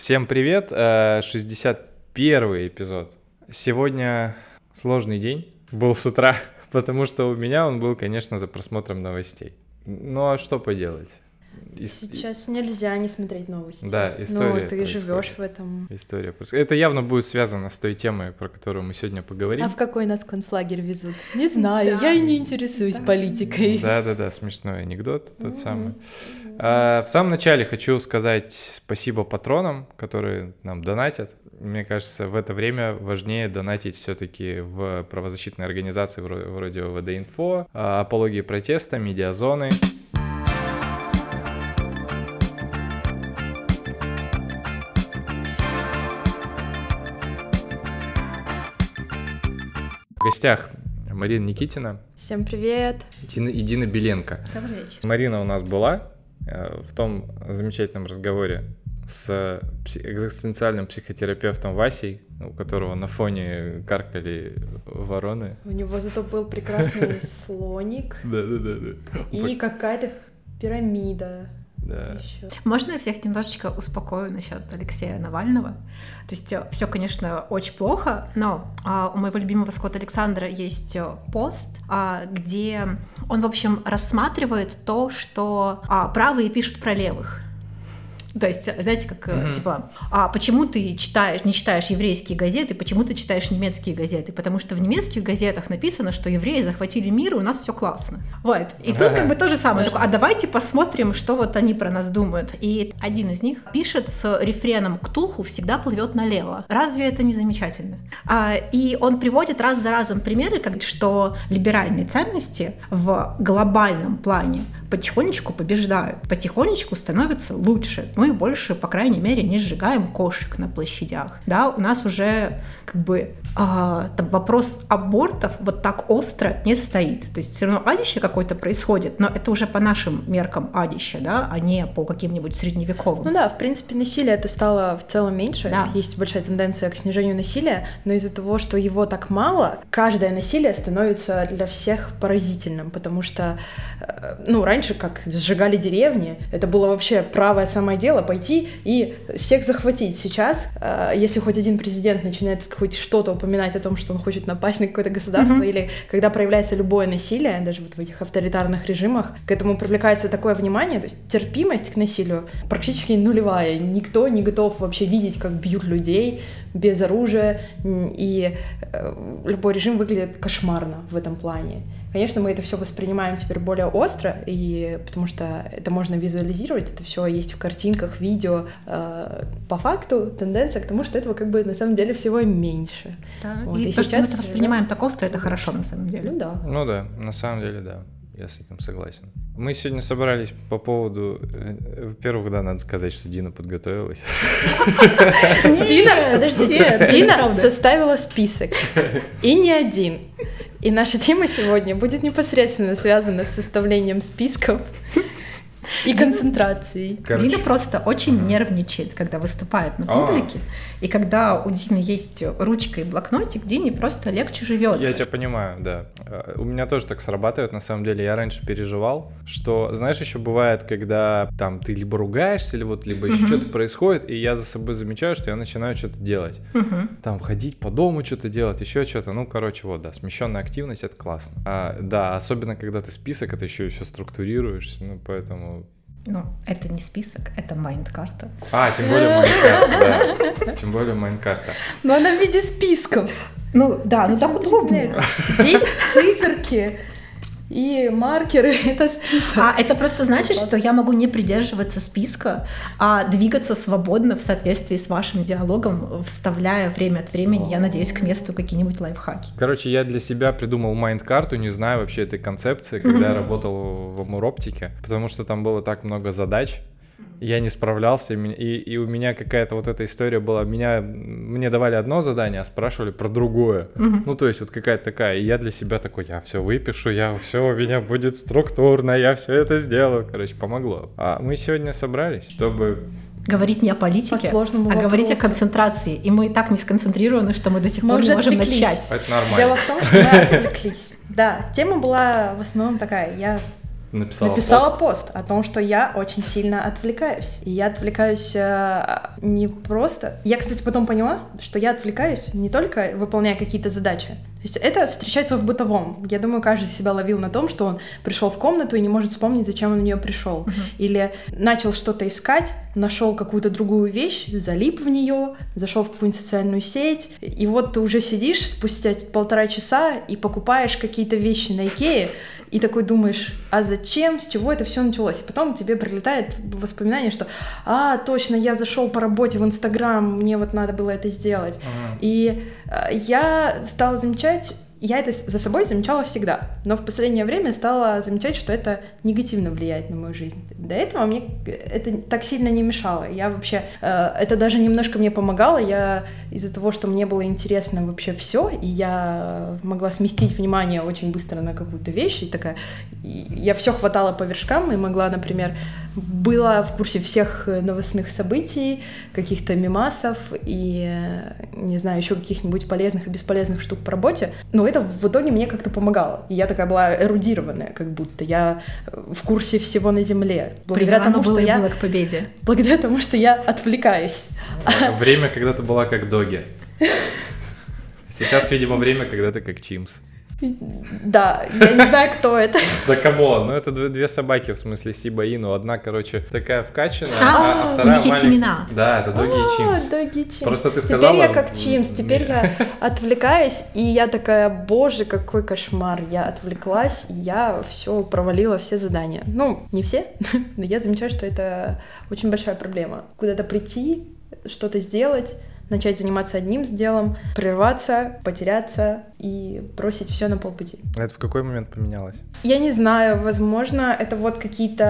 Всем привет, э, 61 эпизод. Сегодня сложный день, был с утра, потому что у меня он был, конечно, за просмотром новостей. Ну а что поделать? Ис- Сейчас нельзя не смотреть новости. Да, история Ну, ты происходит. живешь в этом. История. Это явно будет связано с той темой, про которую мы сегодня поговорим. А в какой нас концлагерь везут? Не знаю, я и не интересуюсь политикой. Да-да-да, смешной анекдот тот самый. А, в самом начале хочу сказать спасибо патронам, которые нам донатят. Мне кажется, в это время важнее донатить все-таки в правозащитные организации вро- вроде ОВД-инфо, а, апологии протеста, медиазоны. Гостях Марина Никитина Всем привет. и Дина- и Дина Беленко. Добрый вечер. Марина у нас была э, в том замечательном разговоре с экзистенциальным психотерапевтом Васей, у которого на фоне каркали вороны. У него зато был прекрасный слоник Да-да-да. и какая-то пирамида. Да. Еще. Можно я всех немножечко успокою насчет Алексея Навального? То есть все, конечно, очень плохо, но а, у моего любимого Скотта Александра есть э, пост, а, где он, в общем, рассматривает то, что а, правые пишут про левых. То есть, знаете, как Мгм. типа, а почему ты читаешь, не читаешь еврейские газеты, почему ты читаешь немецкие газеты? Потому что в немецких газетах написано, что евреи захватили мир, и у нас все классно. Вот. И тут как бы то же самое. Такой, а давайте посмотрим, что вот они про нас думают. И один из них пишет с рефреном «Ктулху всегда плывет налево». Разве это не замечательно? А, и он приводит раз за разом примеры, как, что либеральные ценности в глобальном плане потихонечку побеждают, потихонечку становятся лучше. Мы больше, по крайней мере, не сжигаем кошек на площадях. Да, у нас уже как бы а, там вопрос абортов вот так остро не стоит. То есть все равно адище какое-то происходит, но это уже по нашим меркам адище, да, а не по каким-нибудь средневековым. Ну да, в принципе, насилие это стало в целом меньше. Да. Есть большая тенденция к снижению насилия, но из-за того, что его так мало, каждое насилие становится для всех поразительным, потому что, э, ну, раньше, как сжигали деревни, это было вообще правое самое дело пойти и всех захватить. Сейчас, э, если хоть один президент начинает хоть что-то упоминать о том, что он хочет напасть на какое-то государство, Мгм. или когда проявляется любое насилие, даже вот в этих авторитарных режимах, к этому привлекается такое внимание, то есть терпимость к насилию практически нулевая. Никто не готов вообще видеть, как бьют людей без оружия, и э, любой режим выглядит кошмарно в этом плане. Конечно, мы это все воспринимаем теперь более остро, и потому что это можно визуализировать, это все есть в картинках, видео. Э, По факту тенденция к тому, что этого как бы на самом деле всего меньше. Да, Вот, и, и то, что мы сейчас, это воспринимаем так остро, это хорошо на самом деле. Ну да. Ну да, на самом деле да. Я с этим согласен. Мы сегодня собрались по поводу... э, Во-первых, да, надо сказать, что Дина подготовилась. Дина, подождите, Дина составила список. И не один. И наша тема сегодня будет непосредственно связана с составлением списков и концентрацией. Короче, Дина просто очень нервничает, когда выступает на А. публике. И когда у Дины есть ручка и блокнотик, Дине просто легче живется. Я тебя понимаю, да. Э, У меня тоже так срабатывает, на самом деле. Я раньше переживал, что, знаешь, еще бывает, когда там ты либо ругаешься, или вот, либо еще Мгм. что-то происходит, и я за собой замечаю, что я начинаю что-то делать. Мгм. Там ходить по дому, что-то делать, еще что-то. Ну, короче, вот, да, смещенная активность это классно. А, да, особенно когда ты список, это еще и все структурируешь. Ну, поэтому. Ну, это не список, это mind-карта. А, тем более Mind-карта, да. Тем более mind-карта. Но она в виде списков. Ну, да, ну так удобнее. Здесь циферки и маркеры — это список. А это просто значит, что я могу не придерживаться списка, а двигаться свободно в соответствии с вашим диалогом, вставляя время от времени, я надеюсь, к месту какие-нибудь лайфхаки. Короче, я для себя придумал mind-карту, не знаю вообще этой концепции, когда я работал в Амуроптике, потому что там было так много задач, я не справлялся, и, и, и у меня какая-то вот эта история была, меня, мне давали одно задание, а спрашивали про другое. Мгм. Ну, то есть вот какая-то такая, и я для себя такой, я все выпишу, я все у меня будет структурно, я все это сделаю. Короче, помогло. А мы сегодня собрались, чтобы Говорить не о политике, а говорить о вопросу. концентрации. И мы так не сконцентрированы, что мы до сих Мы пор не можем отвлеклись. начать. это нормально. Дело в том, что мы отвлеклись. Да, тема была в основном такая. Я написала, написала пост. пост о том, что я очень сильно отвлекаюсь. И я отвлекаюсь э, не просто... Я, кстати, потом поняла, что я отвлекаюсь не только выполняя какие-то задачи. То есть это встречается в бытовом. Я думаю, каждый себя ловил на том, что он пришел в комнату и не может вспомнить, зачем он в нее пришел. Или начал что-то искать, нашел какую-то другую вещь, залип в нее, зашел в какую-нибудь социальную сеть, и вот ты уже сидишь спустя полтора часа и покупаешь какие-то вещи на Икее, и такой думаешь, а зачем, с чего это все началось? И потом тебе прилетает воспоминание, что, а, точно, я зашел по работе в Инстаграм, мне вот надо было это сделать. Ага. И э, я стала замечать, я это за собой замечала всегда, но в последнее время стала замечать, что это негативно влияет на мою жизнь. До этого мне это так сильно не мешало. Я вообще, э, это даже немножко мне помогало. Я из-за того, что мне было интересно вообще все, и я могла сместить внимание очень быстро на какую-то вещь, и такая, я все хватала по вершкам, и могла, например, была в курсе всех э, новостных событий, каких-то мемасов и, э, не знаю, еще каких-нибудь полезных и бесполезных штук по работе. Но это в итоге мне как-то помогало. И я такая была эрудированная, как будто. Я э, в курсе всего на Земле. Благодаря Привела тому, что я... было к победе. Благодаря тому, что я отвлекаюсь. Время, когда ты была как доги. Сейчас, видимо, время, когда ты как Чимс. Да, я не знаю, кто это. Да come on, ну это две, собаки, в смысле Сиба Ину. Одна, короче, такая вкачанная, А, а, у вторая них есть имена. Да, это Доги и Чимс. Доги Чимс. Просто ты Теперь сказала, я как Чимс, теперь я отвлекаюсь, и я такая, боже, какой кошмар, я отвлеклась, и я все провалила все задания. Ну, не все, но я замечаю, что это очень большая проблема. Куда-то прийти, что-то сделать, начать заниматься одним делом, прерваться, потеряться и бросить все на полпути. Это в какой момент поменялось? Я не знаю, возможно, это вот какие-то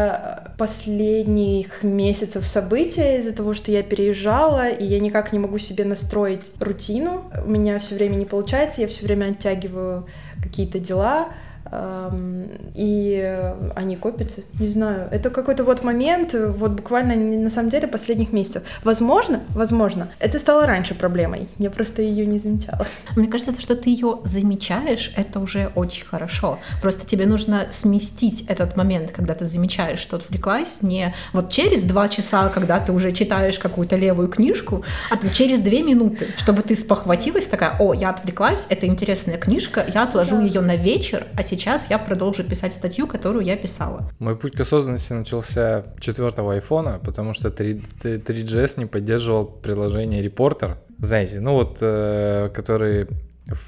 э, последних месяцев события из-за того, что я переезжала, и я никак не могу себе настроить рутину. У меня все время не получается, я все время оттягиваю какие-то дела, и они копятся. Не знаю, это какой-то вот момент, вот буквально на самом деле последних месяцев. Возможно, возможно, это стало раньше проблемой. Я просто ее не замечала. Мне кажется, то, что ты ее замечаешь, это уже очень хорошо. Просто тебе нужно сместить этот момент, когда ты замечаешь, что отвлеклась, не вот через два часа, когда ты уже читаешь какую-то левую книжку, а там через две минуты, чтобы ты спохватилась такая, о, я отвлеклась, это интересная книжка, я отложу Да. ее на вечер, а сейчас я продолжу писать статью, которую я писала. Мой путь к осознанности начался четвертого айфона, потому что 3, 3GS не поддерживал приложение Reporter. Знаете, ну вот, э, который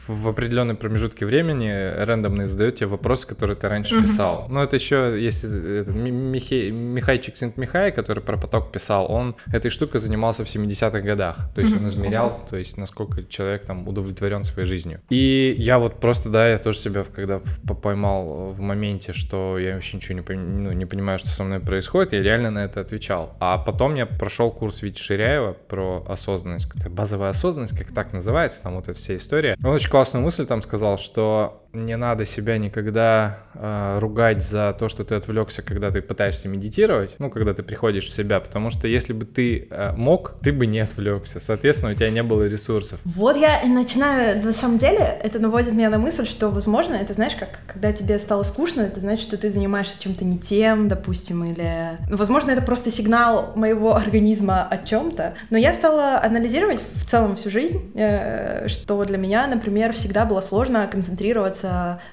в определенные промежутки времени рандомно задает тебе вопросы, которые ты раньше Мгм. писал. Ну, это еще, если это, Ми- Михей- Михайчик Сент-Михай, который про поток писал, он этой штукой занимался в 70-х годах. То есть он Мгм. измерял, то есть насколько человек там удовлетворен своей жизнью. И я вот просто, да, я тоже себя, когда поймал в моменте, что я вообще ничего не, пон- ну, не понимаю, что со мной происходит, я реально на это отвечал. А потом я прошел курс Вити Ширяева про осознанность, базовая осознанность, как так называется, там вот эта вся история. Он очень классную мысль там сказал, что не надо себя никогда э, ругать за то, что ты отвлекся, когда ты пытаешься медитировать, ну, когда ты приходишь в себя, потому что если бы ты э, мог, ты бы не отвлекся, соответственно, у тебя не было ресурсов. Вот я начинаю, на самом деле, это наводит меня на мысль, что, возможно, это, знаешь, как когда тебе стало скучно, это значит, что ты занимаешься чем-то не тем, допустим, или... Ну, Возможно, это просто сигнал моего организма о чем-то, но я стала анализировать в целом всю жизнь, э, что для меня, например, всегда было сложно концентрироваться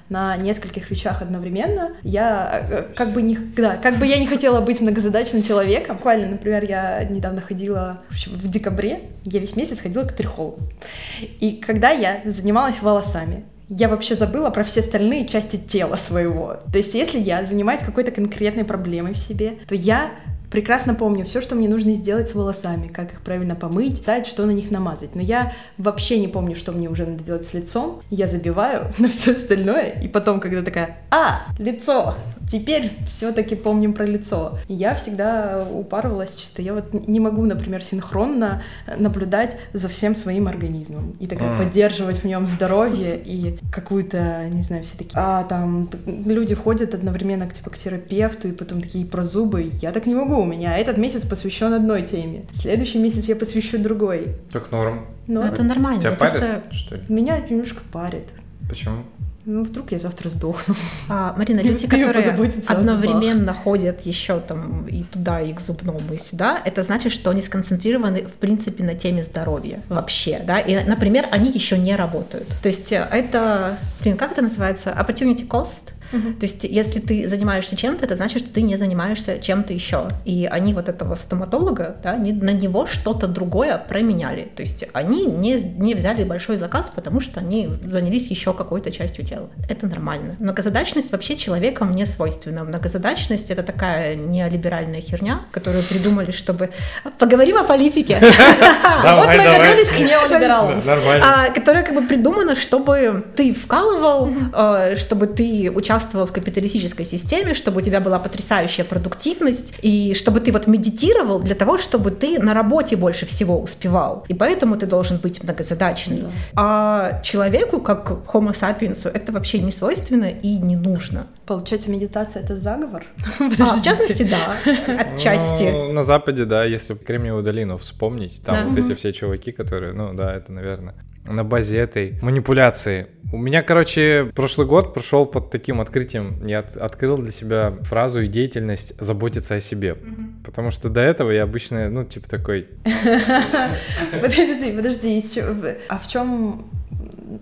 на нескольких вещах одновременно. Я э, как бы не... Да, как бы я не хотела быть многозадачным человеком. Буквально, например, я недавно ходила в декабре, я весь месяц ходила к трихологу. И когда я занималась волосами, я вообще забыла про все остальные части тела своего. То есть, если я занимаюсь какой-то конкретной проблемой в себе, то я прекрасно помню все, что мне нужно сделать с волосами, как их правильно помыть, знать, что на них намазать. Но я вообще не помню, что мне уже надо делать с лицом. Я забиваю на все остальное, и потом, когда такая, а, лицо, теперь все-таки помним про лицо. И я всегда упарывалась чисто. Я вот не могу, например, синхронно наблюдать за всем своим организмом и такая М. поддерживать в нем здоровье и какую-то, не знаю, все такие, а там люди ходят одновременно типа, к терапевту и потом такие про зубы. Я так не могу, у меня этот месяц посвящен одной теме, следующий месяц я посвящу другой. Так норм. Но Ну, это нормально. Тебя парит, просто что ли? меня это немножко парит. Почему? Ну, вдруг я завтра сдохну. А, Марина, люди, которые одновременно ходят еще там и туда, и к зубному, и сюда, это значит, что они сконцентрированы, в принципе, на теме здоровья вообще, да, и, например, они еще не работают. То есть э, это, блин, как это называется? Opportunity cost? То есть, если ты занимаешься чем-то, это значит, что ты не занимаешься чем-то еще. И они вот этого стоматолога, да, они на него что-то другое променяли. То есть, они не, не взяли большой заказ, потому что они занялись еще какой-то частью тела. Это нормально. Многозадачность вообще человеком не свойственна. Многозадачность — это такая неолиберальная херня, которую придумали, чтобы... Поговорим о политике. Вот мы вернулись к неолибералам. Нормально. А, которая как бы придумана, чтобы ты вкалывал, э, чтобы ты участвовал в капиталистической системе, чтобы у тебя была потрясающая продуктивность, и чтобы ты вот медитировал для того, чтобы ты на работе больше всего успевал. И поэтому ты должен быть многозадачный. А человеку, как Homo sapiens, это вообще не свойственно и не нужно. Получается, медитация — это заговор? А, в частности, да, отчасти. Ну, на Западе, да, если Кремниевую долину вспомнить, там Да. вот эти все чуваки, которые, ну да, это, наверное, на базе этой манипуляции. У меня, короче, прошлый год прошел под таким открытием. Я от- открыл для себя фразу и деятельность заботиться о себе. Потому что до этого я обычно, ну, типа такой, Подожди, подожди, а в чем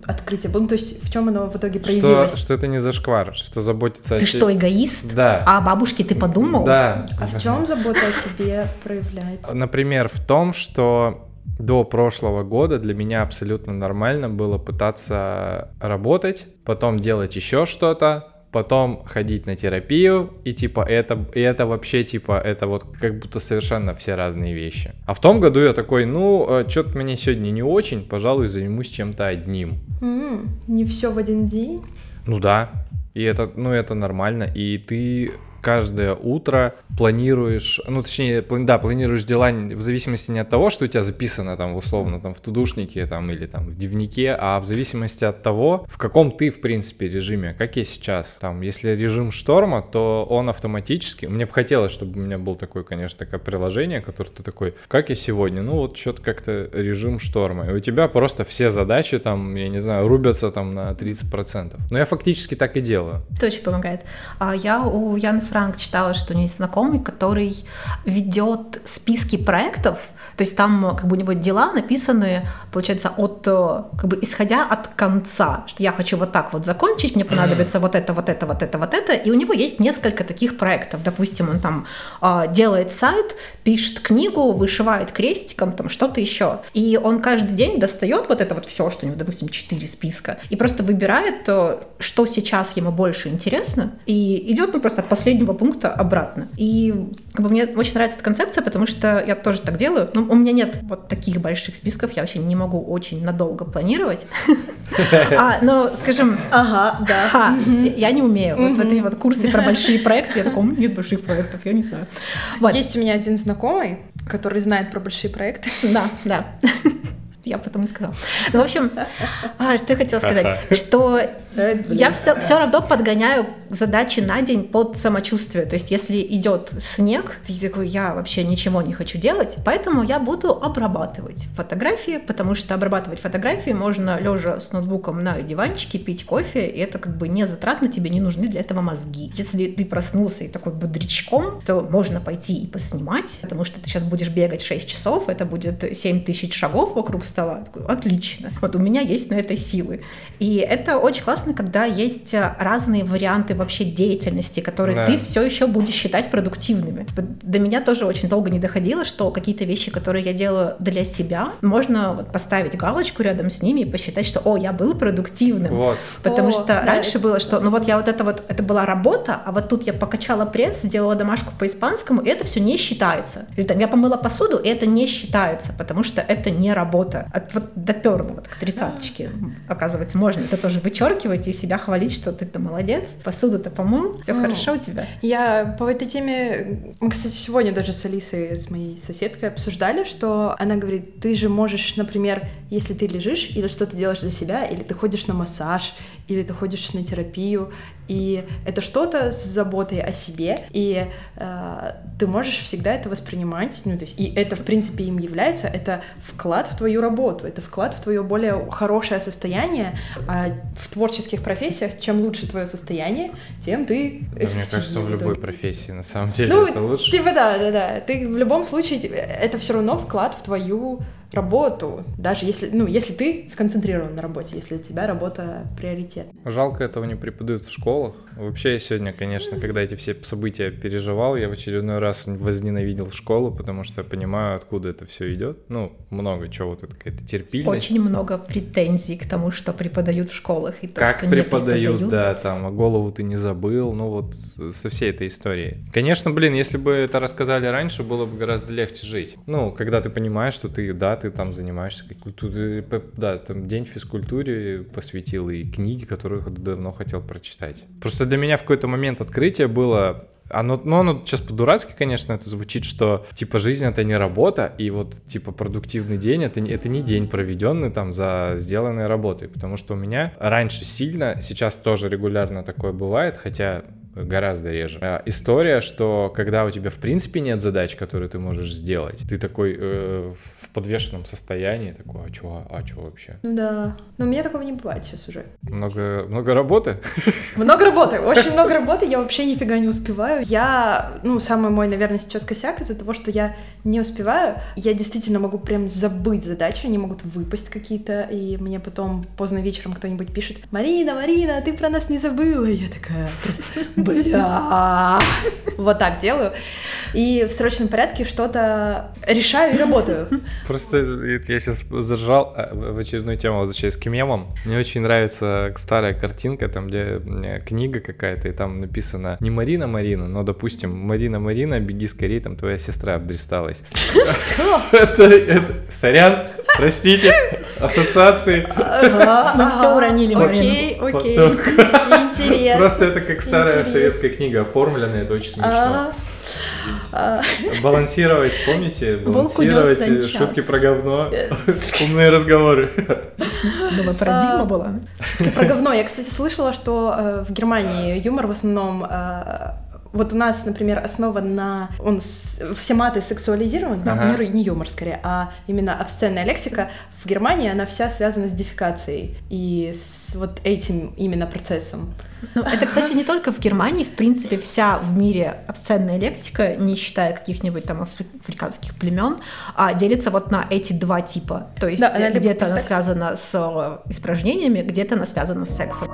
открытие? Ну, то есть в чем оно в итоге проявилось? что это не зашквар, что заботиться о Ты себе. что, эгоист? Да. А о бабушке ты подумал? Да. А в чем забота о себе проявляется? Например, в том, что до прошлого года для меня абсолютно нормально было пытаться работать, потом делать еще что-то, потом ходить на терапию, и типа это, и это вообще типа, это вот как будто совершенно все разные вещи. А в том году я такой, ну, что-то мне сегодня не очень, пожалуй, займусь чем-то одним. М, Не все в один день? Ну да, и это, ну это нормально, и ты каждое утро планируешь, ну точнее, да, планируешь дела в зависимости не от того, что у тебя записано там условно там в тудушнике там или там в дневнике, а в зависимости от того, в каком ты в принципе режиме, как я сейчас. Там, если режим шторма, то он автоматически, мне бы хотелось, чтобы у меня был такой, конечно, такое приложение, которое ты такой, как я сегодня, ну вот что-то как-то режим шторма, и у тебя просто все задачи там, я не знаю, рубятся там на 30%. Но я фактически так и делаю. Это очень помогает. А Я у Яны Франк читала, что у нее есть знакомый, который ведет списки проектов, то есть там как бы у него дела написаны, получается, от, э, как бы исходя от конца, что я хочу вот так вот закончить, мне понадобится вот это, вот это, вот это, вот это, и у него есть несколько таких проектов. Допустим, он там а, делает сайт, пишет книгу, вышивает крестиком, там что-то еще. И он каждый день достает вот это вот все, что у него, допустим, четыре списка, и просто выбирает, э, что сейчас ему больше интересно, и идет ну, просто от последнего пункта обратно. И как бы, мне очень нравится эта концепция, потому что я тоже так делаю. Ну, у меня нет вот таких больших списков, я вообще не могу очень надолго планировать. А, Но, скажем, Ага, да. Я не умею. Вот, эти вот курсы про большие проекты, я такой, у меня нет больших проектов, я не знаю. Есть у меня один знакомый, который знает про большие проекты. Да, да. Я потом и сказала. Ну, в общем, а, что я хотела сказать, что я все, все равно подгоняю задачи на день под самочувствие. То есть, если идет снег, ты такой, я вообще ничего не хочу делать, поэтому я буду обрабатывать фотографии, потому что обрабатывать фотографии можно лежа с ноутбуком на диванчике, пить кофе, и это как бы не затратно, тебе не нужны для этого мозги. Если ты проснулся и такой бодрячком, то можно пойти и поснимать, потому что ты сейчас будешь бегать 6 часов, это будет 7 тысяч шагов вокруг стола. Такой, Отлично. Вот у меня есть на это силы. И это очень классно, когда есть а, разные варианты вообще деятельности, которые Да. ты все еще будешь считать продуктивными. Вот до меня тоже очень долго не доходило, что какие-то вещи, которые я делаю для себя, можно вот поставить галочку рядом с ними и посчитать, что, о, я был продуктивным. Вот. Потому О, что да, раньше это было, что, ну вот я вот это вот, это была работа, а вот тут я покачала пресс, сделала домашку по испанскому, и это все не считается. Или там я помыла посуду, и это не считается, потому что это не работа. От, вот доперло вот к тридцаточке. Оказывается, можно это тоже вычеркивать и себя хвалить, что ты-то молодец, посуду-то помыл, все Ну, хорошо у тебя. Я по этой теме, мы, кстати, сегодня даже с Алисой, с моей соседкой обсуждали, что она говорит, ты же можешь, например, если ты лежишь или что-то делаешь для себя, или ты ходишь на массаж, или ты ходишь на терапию, И это что-то с заботой о себе, и э, ты можешь всегда это воспринимать, ну, то есть, и это, в принципе, им является, это вклад в твою работу, это вклад в твое более хорошее состояние, а в творческих профессиях, чем лучше твое состояние, тем ты да, Мне кажется, в любой профессии, на самом деле, ну, это лучше. Типа, да, да, да, ты в любом случае, это все равно вклад в твою работу, даже если, ну, если ты сконцентрирован на работе, если для тебя работа приоритет. Жалко, этого не преподают в школах. Вообще, я сегодня, конечно, когда эти все события переживал, я в очередной раз возненавидел школу, потому что я понимаю, откуда это все идет. Ну, много чего, вот это какая-то терпимость. Очень много претензий к тому, что преподают в школах. И то, как что преподают, преподают, да, там, а голову ты не забыл, ну вот со всей этой историей. Конечно, блин, если бы это рассказали раньше, было бы гораздо легче жить. Ну, когда ты понимаешь, что ты, да, ты там занимаешься культурой, да, там день физкультуре посвятил и книги, которые давно хотел прочитать. Просто для меня в какой-то момент открытие было, оно, ну, оно сейчас по-дурацки, конечно, это звучит, что, типа, жизнь — это не работа, и вот, типа, продуктивный день — это, это не день, проведенный там за сделанной работой, потому что у меня раньше сильно, сейчас тоже регулярно такое бывает, хотя гораздо реже. А, история, что когда у тебя в принципе нет задач, которые ты можешь сделать, ты такой э, в подвешенном состоянии, такой, а чё, а чё вообще? Ну да, но у меня такого не бывает сейчас уже. Много, много работы? Много работы, очень много работы, я вообще нифига не успеваю. Я, ну, самый мой, наверное, сейчас косяк из-за того, что я не успеваю, я действительно могу прям забыть задачи, они могут выпасть какие-то, и мне потом поздно вечером кто-нибудь пишет, Марина, Марина, ты про нас не забыла. И я такая просто, бля, вот так делаю. И в срочном порядке что-то решаю и работаю. Просто я сейчас зажал а, в очередную тему, возвращаясь к мемам. Мне очень нравится старая картинка, там, где книга какая-то, и там написано не Марина Марина, но, допустим, Марина Марина, беги скорее, там твоя сестра обдристалась. Что? Это, сорян, простите, ассоциации. Мы все уронили, Окей, окей, интересно. Просто это как старая советская книга оформлена, это очень смешно. А. Балансировать, помните? Балансировать, шутки про говно, умные разговоры. Новая парадигма была. Про говно. Я, кстати, слышала, что э, в Германии юмор в основном э, вот у нас, например, основан на... Он с... Все маты сексуализирован, ага. не, не юмор скорее, а именно обсценная лексика. В Германии она вся связана с дефикацией и с вот этим именно процессом. Ну, это, кстати, не только в Германии, в принципе, вся в мире обсценная лексика, не считая каких-нибудь там африканских племен, а делится вот на эти два типа. То есть да, где-то она связана с э, испражнениями, где-то она связана с сексом.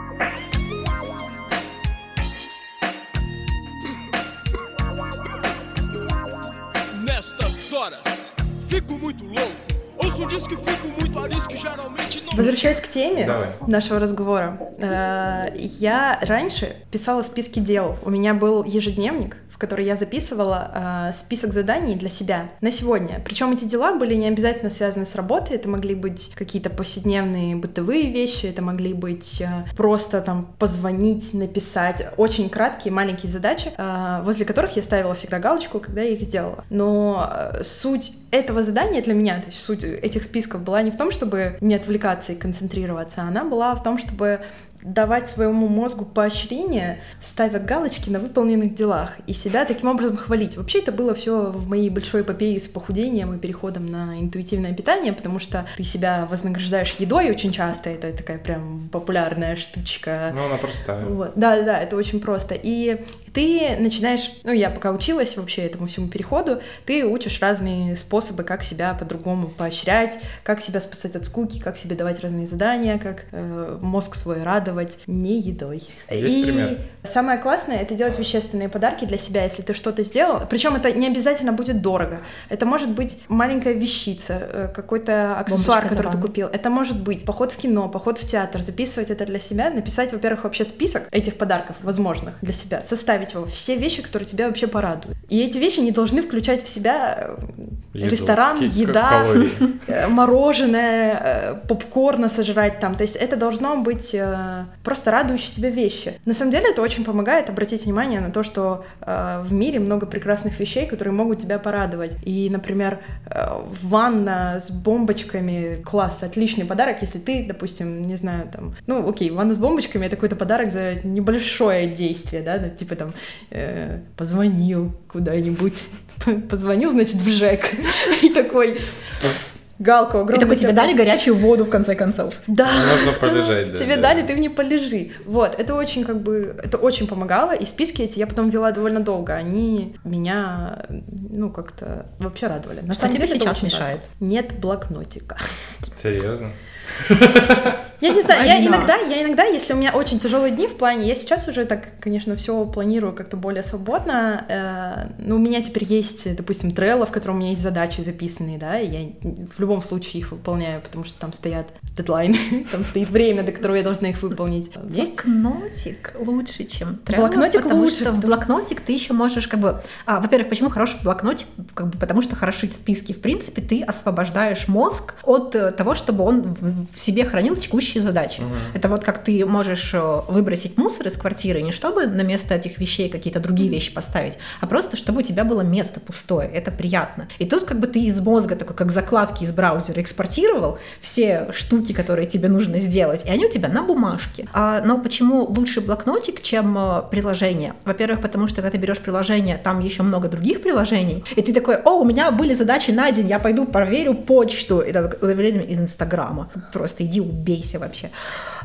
Возвращаясь к теме Давай. нашего разговора, э, я раньше писала списки дел. У меня был ежедневник, в который я записывала э, список заданий для себя на сегодня. Причем эти дела были не обязательно связаны с работой, это могли быть какие-то повседневные бытовые вещи, это могли быть э, просто там позвонить, написать, очень краткие маленькие задачи, э, возле которых я ставила всегда галочку, когда я их сделала. Но э, суть этого задания для меня, то есть суть этих списков была не в том, чтобы не отвлекаться и концентрироваться, она была в том, чтобы давать своему мозгу поощрение, ставя галочки на выполненных делах и себя таким образом хвалить. Вообще это было все в моей большой эпопее с похудением и переходом на интуитивное питание, потому что ты себя вознаграждаешь едой очень часто, это такая прям популярная штучка. Ну, она простая. Вот. Да, да, это очень просто. И ты начинаешь, ну, я пока училась вообще этому всему переходу, ты учишь разные способы, как себя по-другому поощрять, как себя спасать от скуки, как себе давать разные задания, как э, мозг свой радовать не едой. Есть и пример? самое классное это делать вещественные подарки для себя, если ты что-то сделал. Причем это не обязательно будет дорого. Это может быть маленькая вещица, э, какой-то аксессуар, Бомбочка который ты купил. Это может быть поход в кино, поход в театр, записывать это для себя, написать, во-первых, вообще список этих подарков возможных для себя, составить его, все вещи, которые тебя вообще порадуют. И эти вещи не должны включать в себя э, Еду. ресторан, Какие еда, э, мороженое, э, попкорна сожрать там. То есть это должно быть просто радующие тебя вещи. На самом деле это очень помогает обратить внимание на то, что в мире много прекрасных вещей, которые могут тебя порадовать. И, например, ванна с бомбочками, класс, отличный подарок, если ты, допустим, не знаю, там, ну, окей, ванна с бомбочками — это какой-то подарок за небольшое действие, да, ну, типа там э, позвонил куда-нибудь, позвонил, значит, в ЖЭК, и такой галку И огромную. такой тебе дали горячую воду в конце концов. Да. Можно полежать, да, Тебе да. дали, ты в ней полежи. Вот, это очень как бы, это очень помогало, и списки эти я потом вела довольно долго. Они меня, ну, как-то вообще радовали. На Что самом тебе деле сейчас мешает? Нет блокнотика. Серьезно? Я не знаю, я иногда, я иногда, если у меня очень тяжелые дни в плане, я сейчас уже так, конечно, все планирую как-то более свободно. э, но у меня теперь есть, допустим, Trello, в котором у меня есть задачи записанные, да, и я в любом случае их выполняю, потому что там стоят дедлайны, там стоит время, до которого я должна их выполнить. Есть Блокнотик лучше, чем Trello, Блокнотик потому лучше, что в блокнотик ты еще можешь как бы... А, во-первых, почему хороший блокнотик? Как бы потому что хорошить списки. В принципе, ты освобождаешь мозг от э, того, чтобы он в, себе хранил текущие задачи. Это вот как ты можешь э, выбросить мусор из квартиры, не чтобы на место этих вещей какие-то другие вещи поставить, а просто чтобы у тебя было место пустое. Это приятно. И тут как бы ты из мозга, такой как закладки из браузера, экспортировал все штуки, которые тебе нужно сделать, и они у тебя на бумажке. А, но почему лучше блокнотик, чем э, приложение? Во-первых, потому что когда ты берешь приложение, там еще много других приложений, и ты такой, о, у меня были задачи на день, я пойду проверю почту. Это уведомление из Инстаграма. Просто иди убейся вообще.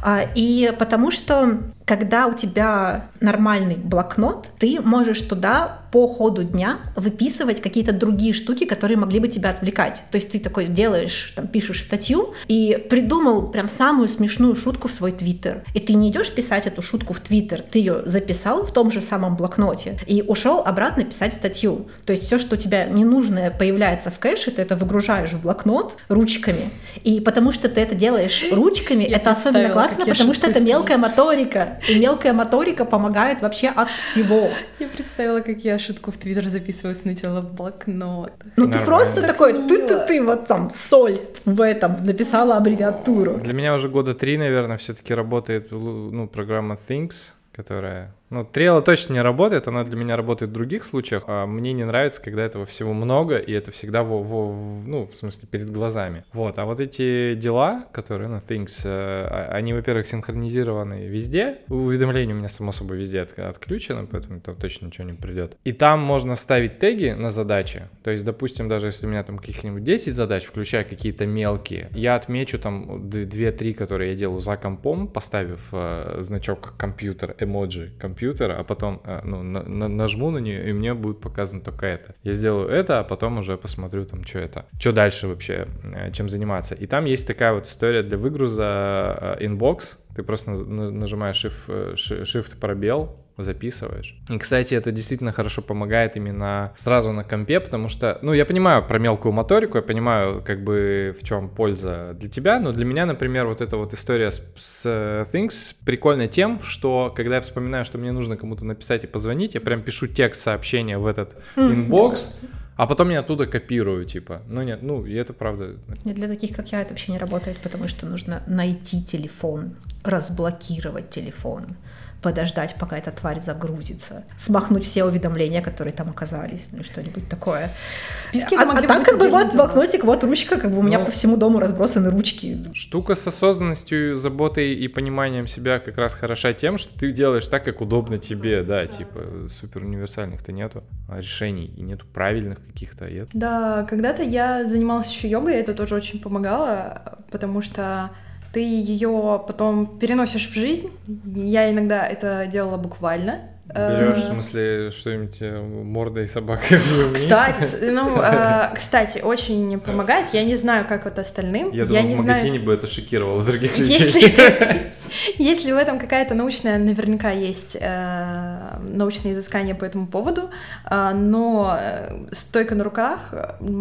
А, И потому что, когда у тебя нормальный блокнот, ты можешь туда по ходу дня выписывать какие-то другие штуки, которые могли бы тебя отвлекать. То есть ты такой делаешь, там, пишешь статью и придумал прям самую смешную шутку в свой твиттер. И ты не идешь писать эту шутку в твиттер, ты ее записал в том же самом блокноте и ушел обратно писать статью. То есть все, что у тебя ненужное появляется в кэше, ты это выгружаешь в блокнот ручками. И потому что ты это делаешь ручками, это особенно представила, классно, потому что это мелкая моторика. И мелкая моторика помогает вообще от всего. Я представила, как я шутку в Твиттер записываю сначала в блокнот. Ну ты просто Так такой, мило. ты ты ты вот там соль в этом написала аббревиатуру. Для меня уже года три, наверное, все-таки работает ну, программа Things, которая... Ну, Trello точно не работает, она для меня работает в других случаях, а мне не нравится, когда этого всего много, и это всегда, во, во- в- ну, в смысле, перед глазами. Вот, а вот эти дела, которые, ну, Things, э, а- они, во-первых, синхронизированы везде, уведомления у меня, само собой, везде от- отключено, поэтому там точно ничего не придет. И там можно ставить теги на задачи, то есть, допустим, даже если у меня там каких-нибудь 10 задач, включая какие-то мелкие, я отмечу там 2-3, которые я делаю за компом, поставив э, значок компьютер, эмоджи компьютера, а потом э, ну, на- на- нажму на нее, и мне будет показано только это. Я сделаю это, а потом уже посмотрю там, что это, что дальше вообще, э, чем заниматься. И там есть такая вот история для выгруза э, inbox, ты просто на- на- нажимаешь shift, э, shift пробел, записываешь. И, кстати, это действительно хорошо помогает именно сразу на компе, потому что, ну, я понимаю про мелкую моторику, я понимаю, как бы, в чем польза для тебя, но для меня, например, вот эта вот история с, с э, Things прикольна тем, что, когда я вспоминаю, что мне нужно кому-то написать и позвонить, я прям пишу текст сообщения в этот inbox, а потом я оттуда копирую, типа. Ну, нет, ну, и это правда. И Для таких, как я, это вообще не работает, потому что нужно найти телефон, разблокировать телефон, подождать, пока эта тварь загрузится, смахнуть все уведомления, которые там оказались, ну что-нибудь такое. Списки а, а так как бы вот блокнотик, вот ручка, как бы у меня Ну. по всему дому разбросаны ручки. Штука с осознанностью, заботой и пониманием себя как раз хороша тем, что ты делаешь так, как удобно тебе, да, типа супер универсальных-то нету а, решений и нету правильных каких-то, это Да, когда-то я занималась еще йогой, это тоже очень помогало, потому что ты ее потом переносишь в жизнь. Я иногда это делала буквально. Берешь, Э, в смысле, что-нибудь э, мордой собакой? Кстати, ну, э, кстати, очень помогает. Я не знаю, как вот остальным. Я думал, не в знаю. магазине бы это шокировало других людей. Если ты, Если в этом какая-то научная, наверняка есть э, научные изыскания по этому поводу, э, но э, стойка на руках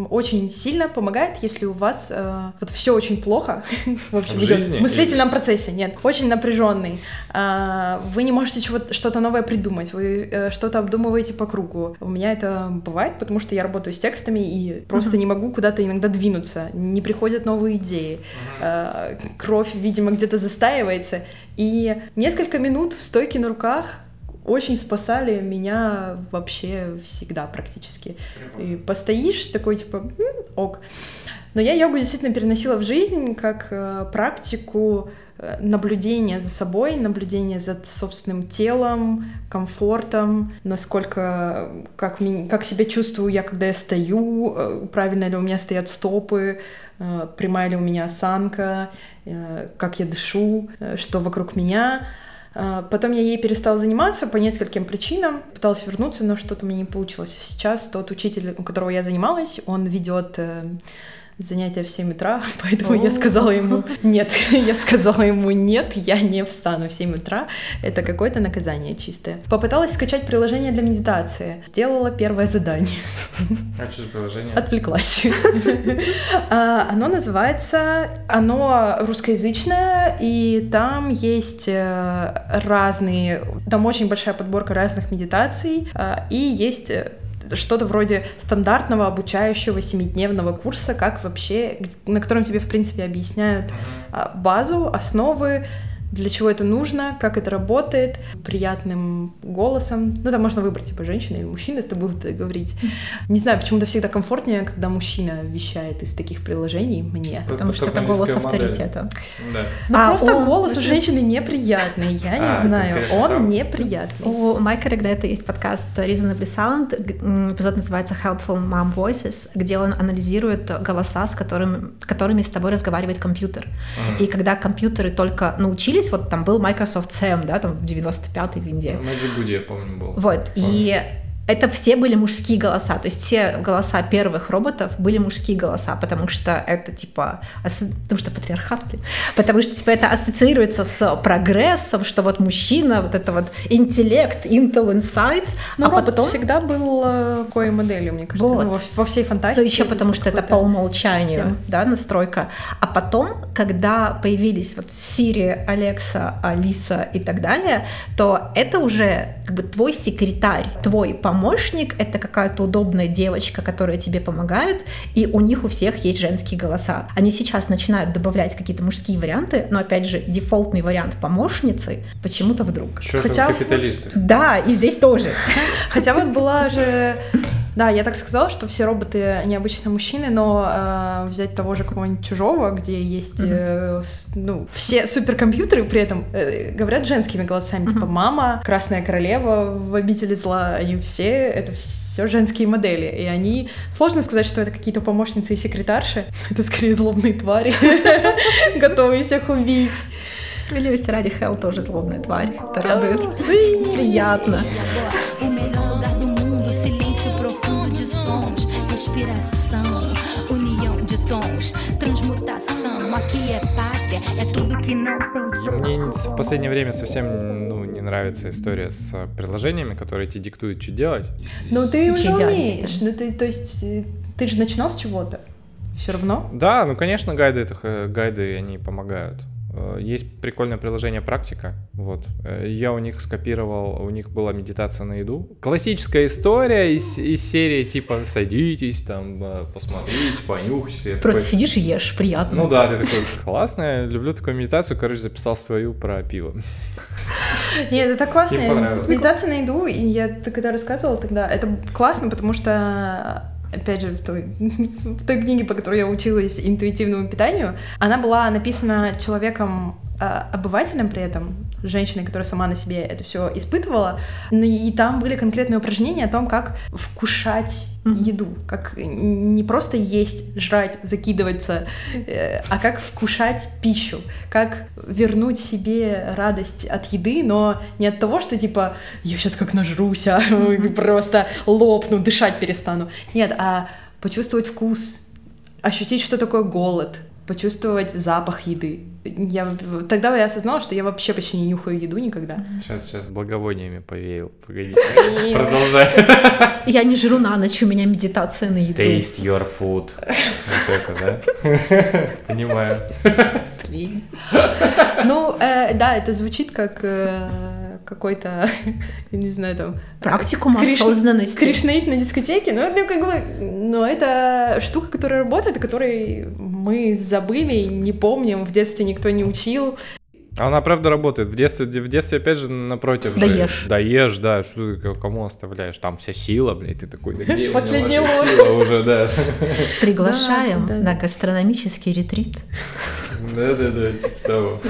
очень сильно помогает, если у вас э, вот все очень плохо, в общем, в, идет в мыслительном или... процессе, нет, очень напряженный. Э, вы не можете чего-то, что-то новое придумать, вы э, что-то обдумываете по кругу. У меня это бывает, потому что я работаю с текстами и просто uh-huh. не могу куда-то иногда двинуться, не приходят новые идеи, uh-huh. э, кровь, видимо, где-то застаивается, и несколько минут в стойке на руках очень спасали меня вообще всегда практически. И постоишь такой типа ок. Но я йогу действительно переносила в жизнь как э, практику наблюдения за собой, наблюдения за собственным телом, комфортом, насколько, как, как себя чувствую я, когда я стою, э, правильно ли у меня стоят стопы, э, прямая ли у меня осанка, э, как я дышу, что вокруг меня. Потом я ей перестала заниматься по нескольким причинам. Пыталась вернуться, но что-то меня не получилось. Сейчас тот учитель, у которого я занималась, он ведет занятия в 7 утра, поэтому я сказала ему нет, я сказала ему нет, я не встану в 7 утра, это какое-то наказание чистое. Попыталась скачать приложение для медитации, сделала первое задание. А что за приложение? Отвлеклась. А, оно называется, оно русскоязычное, и там есть э, разные, там очень большая подборка разных медитаций, а, и есть э, что-то вроде стандартного обучающего семидневного курса, как вообще, на котором тебе, в принципе, объясняют а, базу, основы, для чего это нужно, как это работает, приятным голосом. Ну, там можно выбрать, типа, женщина или мужчина с тобой будут говорить. Не знаю, почему-то всегда комфортнее, когда мужчина вещает из таких приложений мне. Потому что это голос авторитета. Да. Ну, а просто он... голос у женщины неприятный, я не а, знаю, он там... неприятный. У Майка Регдета есть подкаст Reasonably Sound, эпизод называется Helpful Mom Voices, где он анализирует голоса, с которыми, которыми с тобой разговаривает компьютер. И когда компьютеры только научились вот там был Microsoft Sam, да, там в 95-й винде. Magic Goody, я помню, был. Вот, помню. и это все были мужские голоса, то есть все голоса первых роботов были мужские голоса, потому что это типа, потому что патриархат, блин, потому что типа это ассоциируется с прогрессом, что вот мужчина, вот это вот интеллект, Intel Insight, Но а потом всегда был э, такой моделью, мне кажется, вот. ну, во, во всей фантастике. Еще потому что это по умолчанию, система. да, настройка. А потом, когда появились вот Siri, Alexa, Алиса и так далее, то это уже как бы твой секретарь, твой помощник помощник — это какая-то удобная девочка, которая тебе помогает, и у них у всех есть женские голоса. Они сейчас начинают добавлять какие-то мужские варианты, но, опять же, дефолтный вариант помощницы почему-то вдруг. Что Хотя... капиталисты. Да, и здесь тоже. Хотя вот была же да, я так сказала, что все роботы необычно мужчины, но э, взять того же какого-нибудь чужого, где есть э, ну, все суперкомпьютеры при этом э, говорят женскими голосами, типа мама, Красная королева в обители зла, они все это все женские модели, и они сложно сказать, что это какие-то помощницы и секретарши, это скорее злобные твари, готовые всех убить. Справедливости ради Хелл тоже злобная тварь. Это радует. Приятно. Мне в последнее время совсем ну, не нравится история с приложениями, которые тебе диктуют, что делать. Ну ты уже умеешь. Ну ты, то есть, ты же начинал с чего-то. Все равно? Да, ну конечно, гайды, это, гайды, они помогают. Э, есть прикольное приложение «Практика», вот. Э, я у них скопировал, у них была медитация на еду. Классическая история из, из серии типа «садитесь, там, э, посмотрите, понюхайте». Просто такой... сидишь и ешь, приятно. Ну да, ты такой «классно, люблю такую медитацию», короче, записал свою про пиво. Нет, это классно. Медитация на еду, и я когда рассказывала тогда, это классно, потому что опять же, в той, в той книге, по которой я училась интуитивному питанию, она была написана человеком а, обывателем при этом, женщиной, которая сама на себе это все испытывала. Ну, и там были конкретные упражнения о том, как вкушать mm-hmm. еду, как не просто есть, жрать, закидываться, э, а как вкушать пищу, как вернуть себе радость от еды, но не от того, что типа я сейчас как нажрусь, а mm-hmm. просто лопну, дышать перестану. Нет, а почувствовать вкус, ощутить, что такое голод, почувствовать запах еды. Я, тогда я осознала, что я вообще почти не нюхаю еду никогда. Сейчас, сейчас благовониями повеял. Погодите, продолжай. Я не жру на ночь, у меня медитация на еду. Taste your food. Вот это, да? Понимаю. Ну, э, да, это звучит как э, какой-то, я не знаю, там... Практикум криш- осознанности. Кришнейт на дискотеке, ну, это как бы... Но это штука, которая работает, о которой мы забыли, не помним, в детстве никто не учил. А она правда работает. В детстве, в детстве опять же, напротив же. Даешь. Даешь, да. Что ты кому оставляешь? Там вся сила, блядь, ты такой, да где Последняя сила уже, да. Приглашаем Да, да, на гастрономический ретрит. Да-да-да, типа того.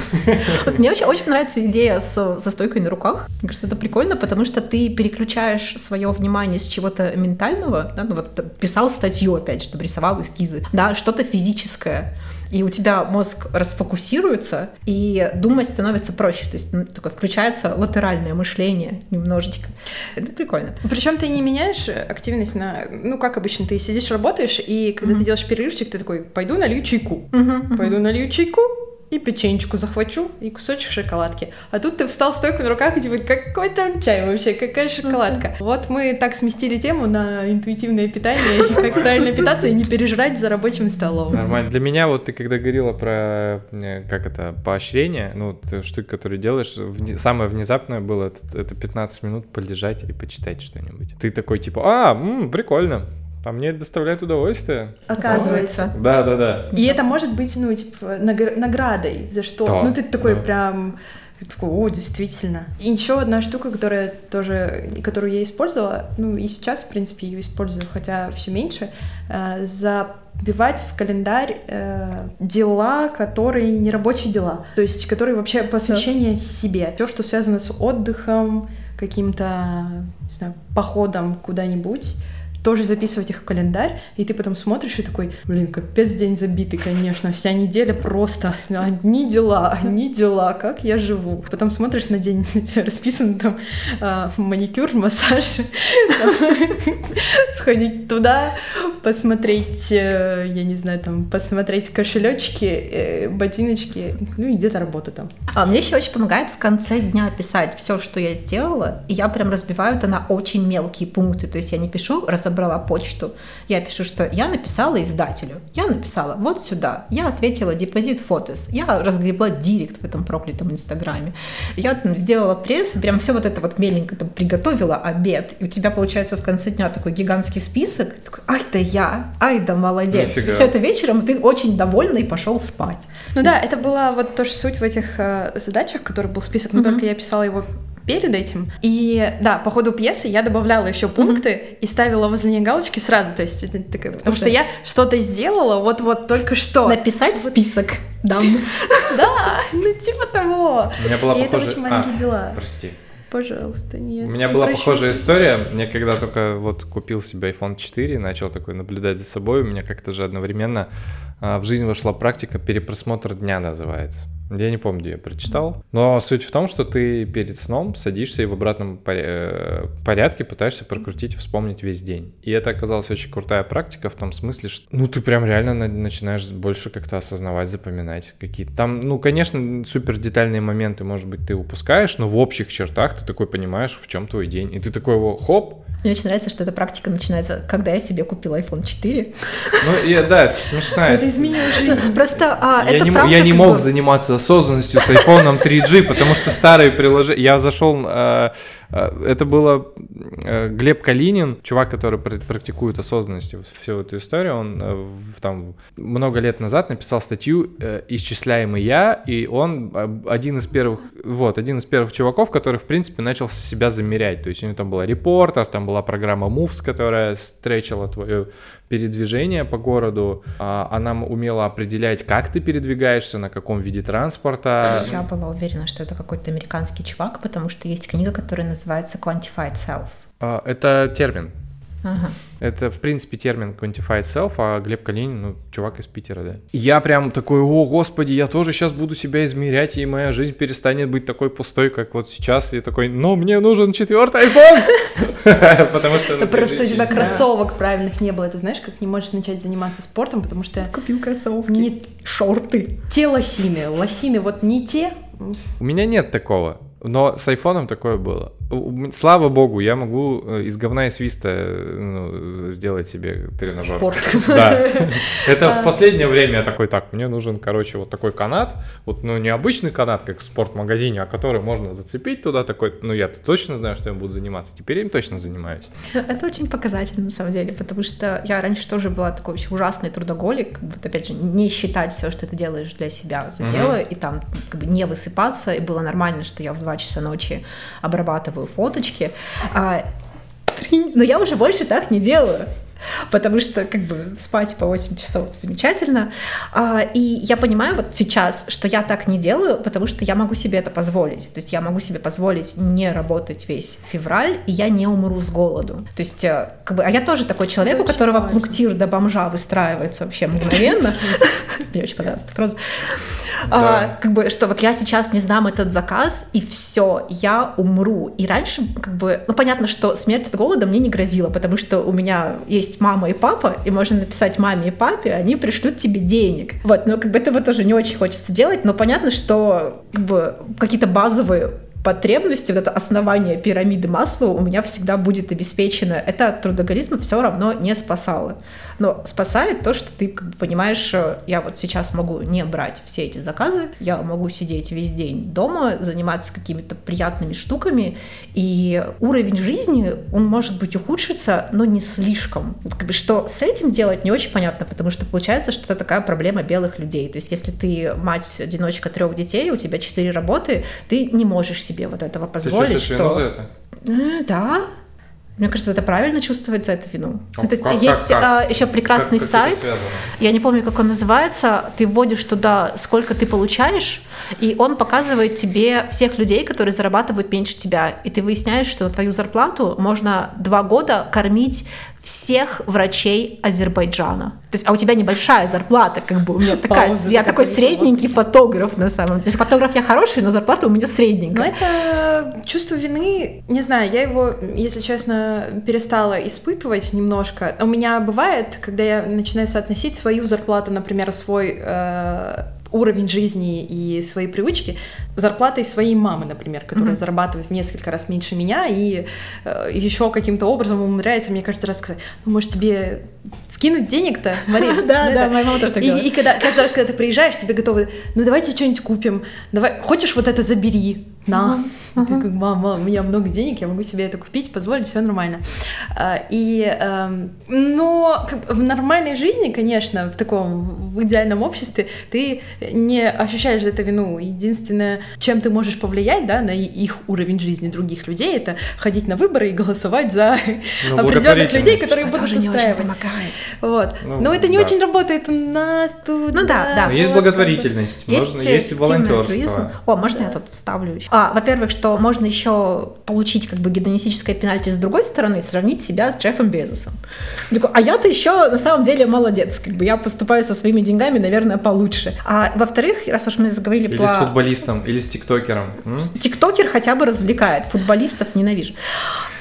Вот Мне вообще очень нравится идея с, со стойкой на руках. Мне кажется, это прикольно, потому что ты переключаешь свое внимание с чего-то ментального, да, ну вот писал статью, опять же, там рисовал эскизы, да, что-то физическое, и у тебя мозг расфокусируется, и думать становится проще, то есть ну, такое включается латеральное мышление немножечко. Это прикольно. Причем ты не меняешь активность на... Ну, как обычно, ты сидишь, работаешь, и когда ты делаешь перерывчик, ты такой, пойду налью чайку. Пойду налью чайку, и печенечку захвачу, и кусочек шоколадки. А тут ты встал в стойку на руках, и типа, какой там чай вообще, какая шоколадка. Вот мы так сместили тему на интуитивное питание, и как правильно питаться и не пережрать за рабочим столом. Нормально. Для меня вот ты когда говорила про, э, как это, поощрение, ну, вот, штуки, которые делаешь, самое внезапное было, это, это 15 минут полежать и почитать что-нибудь. Ты такой, типа, а, прикольно, а мне это доставляет удовольствие. Оказывается. Да, да, да. И это может быть, ну, типа, нагр- наградой за что. Да, ну, ты такой да. прям такой, о, действительно. И еще одна штука, которая тоже, которую я использовала, ну и сейчас, в принципе, ее использую, хотя все меньше, э, забивать в календарь э, дела, которые не рабочие дела, то есть которые вообще посвящение себе, все, что связано с отдыхом, каким-то, не знаю, походом куда-нибудь, тоже записывать их в календарь, и ты потом смотришь и такой, блин, капец день забитый, конечно, вся неделя просто одни дела, одни дела, как я живу. Потом смотришь на день, расписан там а, маникюр, массаж, сходить туда, посмотреть, э, я не знаю, там, посмотреть кошелечки, э, ботиночки, ну и где-то работа там. А мне еще очень помогает в конце дня писать все, что я сделала, и я прям разбиваю это на очень мелкие пункты. То есть я не пишу разобрала почту, я пишу, что я написала издателю, я написала вот сюда, я ответила депозит фотос, я разгребла директ в этом проклятом инстаграме, я там сделала пресс, прям все вот это вот меленько там приготовила обед, и у тебя получается в конце дня такой гигантский список, такой, ай да я, ай да молодец, Нифига. все это вечером, и ты очень довольна и пошел спать. Ну да, это была вот тоже суть в этих э, задачах, который был список, но Мгм. только я писала его перед этим. И да, по ходу пьесы я добавляла еще пункты и ставила возле них галочки сразу. То есть это такая, потому что Да. я что-то сделала вот-вот только что. Написать список дам. Да, ну типа того. У меня была И это похожая... очень маленькие А, дела. Прости. Пожалуйста, нет. У меня не была прощу. похожая история. Я когда только вот купил себе iPhone 4, начал такой наблюдать за собой, у меня как-то же одновременно а, в жизнь вошла практика перепросмотр дня называется. Я не помню, где я прочитал. Но суть в том, что ты перед сном садишься и в обратном э, порядке пытаешься прокрутить вспомнить весь день. И это оказалась очень крутая практика в том смысле, что ну ты прям реально на- начинаешь больше как-то осознавать, запоминать какие-то. Там, ну, конечно, супер детальные моменты, может быть, ты упускаешь, но в общих чертах ты такой понимаешь, в чем твой день. И ты такой его хоп. Мне очень нравится, что эта практика начинается, когда я себе купила iPhone 4. Ну, и да, это смешная Это изменило жизнь. Просто а, я это не, правда я не мог бы- заниматься осознанностью с iPhone 3G, потому что старые приложения... Я зашел... э, это было э, Глеб Калинин, чувак, который пр- практикует осознанность, всю эту историю. Он э, там много лет назад написал статью э, «Исчисляемый я», и он э, один из первых... Вот, один из первых чуваков, который, в принципе, начал себя замерять. То есть у него там была репортер, там была программа Moves, которая стречила твое передвижение по городу. А, Она м- умела определять, как ты передвигаешься, на каком виде транспорта. Я была уверена, что это какой-то американский чувак, потому что есть книга, которая называется Quantified Self. А, Это термин. Ага. Это, в принципе, термин quantified self, а Глеб Калинин, ну, чувак из Питера, да. Я прям такой, о, господи, я тоже сейчас буду себя измерять, и моя жизнь перестанет быть такой пустой, как вот сейчас. И такой, но мне нужен четвертый iPhone! Потому что... Это просто у тебя кроссовок правильных не было. Ты знаешь, как не можешь начать заниматься спортом, потому что... Купил кроссовки. Не шорты. те лосины. Лосины вот не те. У меня нет такого. Но с айфоном такое было. Слава богу, я могу э, из говна и свиста ну, сделать себе тренажер. Спорт. Да. Это в последнее время я такой, так, мне нужен, короче, вот такой канат. Вот, ну, не обычный канат, как в спортмагазине, а который можно зацепить туда такой. Ну, я точно знаю, что я буду заниматься. Теперь я им точно занимаюсь. Это очень показательно, на самом деле, потому что я раньше тоже была такой вообще ужасный трудоголик. Вот, опять же, не считать все, что ты делаешь для себя за дело, и там как бы не высыпаться. И было нормально, что я в 2 часа ночи обрабатываю фоточки. А, но я уже больше так не делаю потому что как бы спать по 8 часов замечательно. А, и я понимаю вот сейчас, что я так не делаю, потому что я могу себе это позволить. То есть я могу себе позволить не работать весь февраль, и я не умру с голоду. То есть э, как бы, а я тоже такой человек, это у которого важно. пунктир до бомжа выстраивается вообще мгновенно. Мне очень понравилась эта фраза. А, как бы, что вот я сейчас не знам этот заказ, и все, я умру. И раньше, как бы, ну понятно, что смерть от голода мне не грозила, потому что у меня есть есть мама и папа, и можно написать маме и папе, они пришлют тебе денег. Вот, но как бы этого тоже не очень хочется делать, но понятно, что как бы какие-то базовые потребности, вот это основание пирамиды масла у меня всегда будет обеспечено. Это от все равно не спасало. Но спасает то, что ты как бы, понимаешь, я вот сейчас могу не брать все эти заказы, я могу сидеть весь день дома, заниматься какими-то приятными штуками, и уровень жизни, он может быть ухудшится, но не слишком. Вот, как бы, что с этим делать не очень понятно, потому что получается, что это такая проблема белых людей. То есть если ты мать-одиночка трех детей, у тебя четыре работы, ты не можешь себе вот этого позволить. Ты что... за это? Да, мне кажется, это правильно чувствовать за это вину. Ну, то есть как, есть как, а, еще прекрасный как, сайт, я не помню, как он называется, ты вводишь туда, сколько ты получаешь, и он показывает тебе всех людей, которые зарабатывают меньше тебя, и ты выясняешь, что на твою зарплату можно два года кормить всех врачей Азербайджана. То есть, а у тебя небольшая зарплата, как бы у меня такая, Пауза, я такой средненький фотограф на самом деле. То есть фотограф я хороший, но зарплата у меня средненькая. Ну это чувство вины, не знаю, я его, если честно, перестала испытывать немножко. У меня бывает, когда я начинаю соотносить свою зарплату, например, свой э, уровень жизни и свои привычки зарплатой своей мамы, например, которая mm-hmm. зарабатывает в несколько раз меньше меня и э, еще каким-то образом умудряется мне каждый раз сказать, ну, может, тебе скинуть денег-то, Мария? Да, да, моя мама тоже так И когда каждый раз, когда ты приезжаешь, тебе готовы, ну, давайте что-нибудь купим, давай, хочешь вот это забери, на. Ты как, мама, у меня много денег, я могу себе это купить, позволить, все нормально. А, и, эм, но в нормальной жизни, конечно, в таком, в идеальном обществе, ты не ощущаешь за это вину. Единственное, чем ты можешь повлиять, да, на их уровень жизни других людей, это ходить на выборы и голосовать за ну, определенных людей, которые будут устраивать. Вот. Ну, но это не да. очень работает у нас тут. Ну да, да. Но есть благотворительность, есть, можно, есть волонтерство. О, можно да. я тут вставлю еще? А, во-первых, что можно еще получить как бы гедонистическое пенальти с другой стороны и сравнить себя с Джеффом Безосом. Такой, а я-то еще на самом деле молодец, как бы я поступаю со своими деньгами, наверное, получше. А во-вторых, раз уж мы заговорили или про... Или с футболистом, или с тиктокером. Тиктокер хотя бы развлекает, футболистов ненавижу.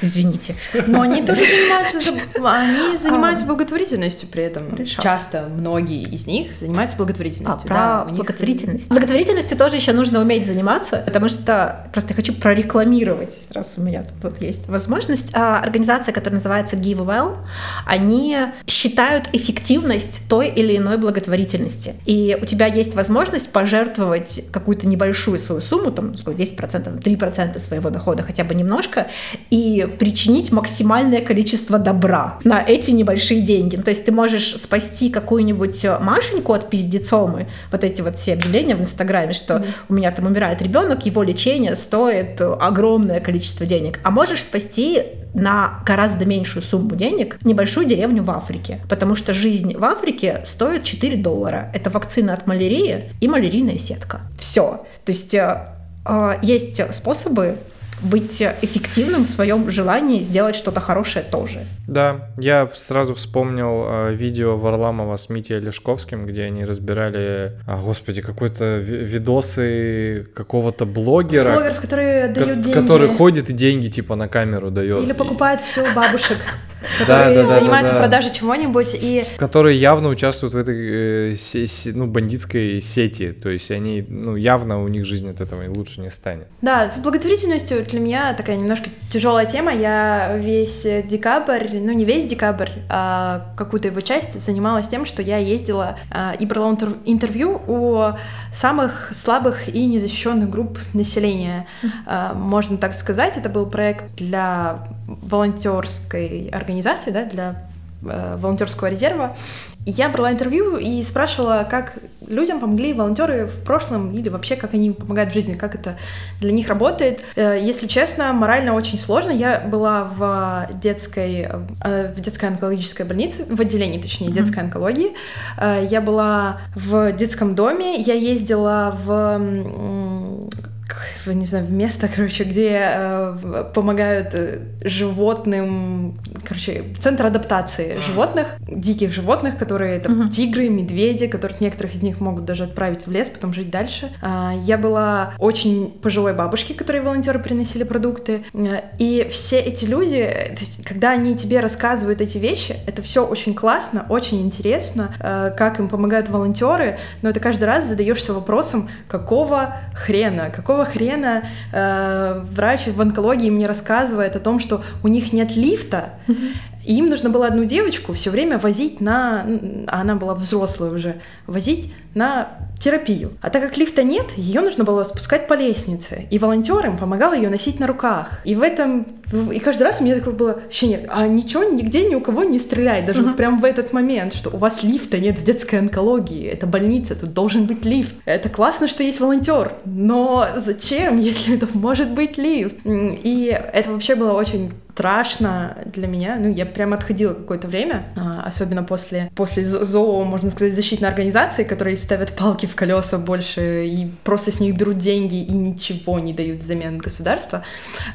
Извините. Но они тоже занимаются, они занимаются благотворительностью при этом. Хорошо. Часто многие из них занимаются благотворительностью. А, про благотворительность. Благотворительностью тоже еще нужно уметь заниматься, потому что просто хочу прорекламировать, раз у меня тут, тут есть возможность. А, организация, которая называется Give Well, они считают эффективность той или иной благотворительности. И у тебя есть возможность пожертвовать какую-то небольшую свою сумму, там, 10%, 3% своего дохода, хотя бы немножко, и причинить максимальное количество добра на эти небольшие деньги. То есть ты можешь спасти какую-нибудь Машеньку от пиздецомы, вот эти вот все объявления в Инстаграме, что mm-hmm. у меня там умирает ребенок, его лечение стоит огромное количество денег. А можешь спасти на гораздо меньшую сумму денег небольшую деревню в Африке, потому что жизнь в Африке стоит 4 доллара. Это вакцина от малярии и малярийная сетка. Все. То есть э, э есть способы быть эффективным в своем желании сделать что-то хорошее тоже. Да, я сразу вспомнил э, видео Варламова с Митей Олешковским, где они разбирали, а, господи, какой-то видосы какого-то блогера. Блогеров, которые дают деньги. Который ходит и деньги типа на камеру дает. Или покупает все у бабушек которые занимаются да, да, продажей чего-нибудь и... Которые явно участвуют в этой э, ну, бандитской сети, то есть они, ну, явно у них жизнь от этого лучше не станет. Да, с благотворительностью для меня такая немножко тяжелая тема. Я весь декабрь, ну не весь декабрь, а какую-то его часть занималась тем, что я ездила а, и брала интервью у самых слабых и незащищенных групп населения, а, можно так сказать. Это был проект для волонтерской организации, да, для волонтерского резерва. Я брала интервью и спрашивала, как людям помогли волонтеры в прошлом или вообще как они помогают в жизни, как это для них работает. Э, если честно, морально очень сложно. Я была в детской, э, в детской онкологической больнице, в отделении, точнее, детской онкологии. Э, я была в детском доме, я ездила в, не знаю, в место, короче, где э, помогают э, животным, короче, центр адаптации животных, диких животных, которые это uh-huh. тигры, медведи, которых некоторых из них могут даже отправить в лес, потом жить дальше. Э, я была очень пожилой бабушки, которые волонтеры приносили продукты, э, и все эти люди, то есть, когда они тебе рассказывают эти вещи, это все очень классно, очень интересно, э, как им помогают волонтеры, но это каждый раз задаешься вопросом, какого хрена, какого хрена э, врач в онкологии мне рассказывает о том, что у них нет лифта, и им нужно было одну девочку все время возить на, а она была взрослая уже, возить на терапию. А так как лифта нет, ее нужно было спускать по лестнице. И волонтер им помогал ее носить на руках. И в этом... И каждый раз у меня такое было ощущение, а ничего нигде ни у кого не стреляет. Даже uh-huh. вот прям в этот момент, что у вас лифта нет в детской онкологии. Это больница, тут должен быть лифт. Это классно, что есть волонтер. Но зачем, если это может быть лифт? И это вообще было очень страшно для меня. Ну, я прям отходила какое-то время, а, особенно после, после ЗОО, можно сказать, защитной организации, которые ставят палки в колеса больше и просто с них берут деньги и ничего не дают взамен государства,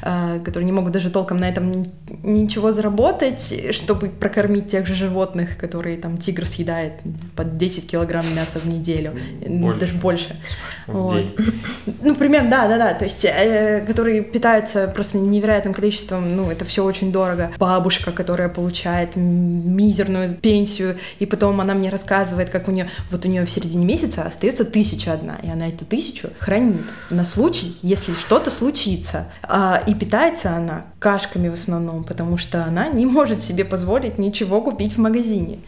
а, которые не могут даже толком на этом ничего заработать, чтобы прокормить тех же животных, которые там тигр съедает под 10 килограмм мяса в неделю, больше. даже больше. Вот. Ну, примерно, да, да, да, то есть, э, которые питаются просто невероятным количеством, ну, это все очень дорого. Бабушка, которая получает мизерную пенсию, и потом она мне рассказывает, как у нее, вот у нее в середине месяца остается тысяча одна, и она эту тысячу хранит на случай, если что-то случится. А, и питается она кашками в основном, потому что она не может себе позволить ничего купить в магазине.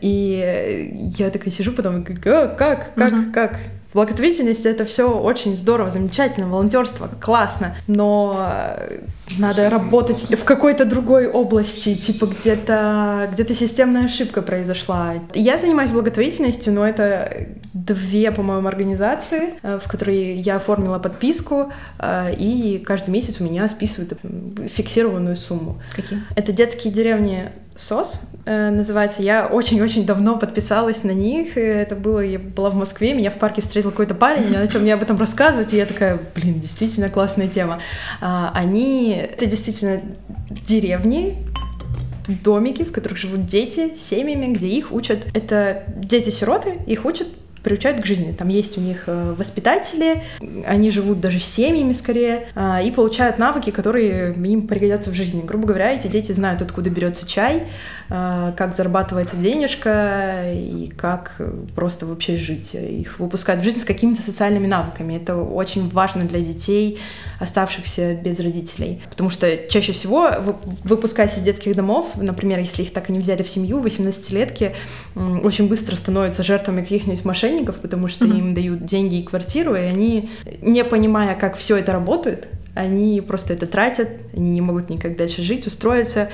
И я такая сижу потом, как, как, как, угу. как, Благотворительность это все очень здорово, замечательно, волонтерство классно, но надо работать в какой-то другой области, типа где-то где-то системная ошибка произошла. Я занимаюсь благотворительностью, но это две, по-моему, организации, э, в которые я оформила подписку, э, и каждый месяц у меня списывают фиксированную сумму. Какие? Это детские деревни СОС э, называется. Я очень-очень давно подписалась на них. Это было, я была в Москве, меня в парке встретил какой-то парень, я начал мне об этом рассказывать, и я такая, блин, действительно классная тема. А, они, это действительно деревни, домики, в которых живут дети семьями, где их учат. Это дети-сироты, их учат приучают к жизни. Там есть у них э, воспитатели, они живут даже семьями скорее, а, и получают навыки, которые им пригодятся в жизни. Грубо говоря, эти дети знают, откуда берется чай, а, как зарабатывается денежка и как просто вообще жить. Их выпускают в жизнь с какими-то социальными навыками. Это очень важно для детей, оставшихся без родителей. Потому что чаще всего, выпускаясь из детских домов, например, если их так и не взяли в семью, 18-летки очень быстро становятся жертвами каких-нибудь мошенников, потому что mm-hmm. им дают деньги и квартиру, и они, не понимая, как все это работает, они просто это тратят, они не могут никак дальше жить, устроиться,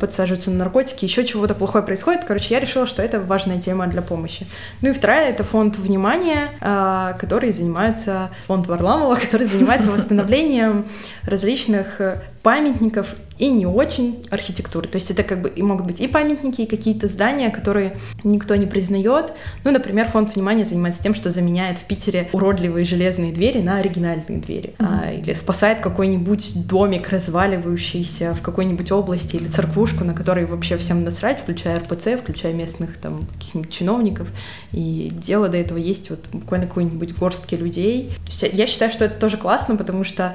подсаживаются на наркотики, еще чего-то плохое происходит. Короче, я решила, что это важная тема для помощи. Ну и вторая — это фонд внимания, э, который занимается, фонд Варламова, который занимается восстановлением различных памятников и не очень архитектуры. То есть это как бы и могут быть и памятники, и какие-то здания, которые никто не признает. Ну, например, фонд внимания занимается тем, что заменяет в Питере уродливые железные двери на оригинальные двери. Mm-hmm. А, или спасает какой-нибудь домик, разваливающийся в какой-нибудь области, или церквушку, на которой вообще всем насрать, включая РПЦ, включая местных там чиновников. И дело до этого есть вот буквально какой-нибудь горстки людей. Я считаю, что это тоже классно, потому что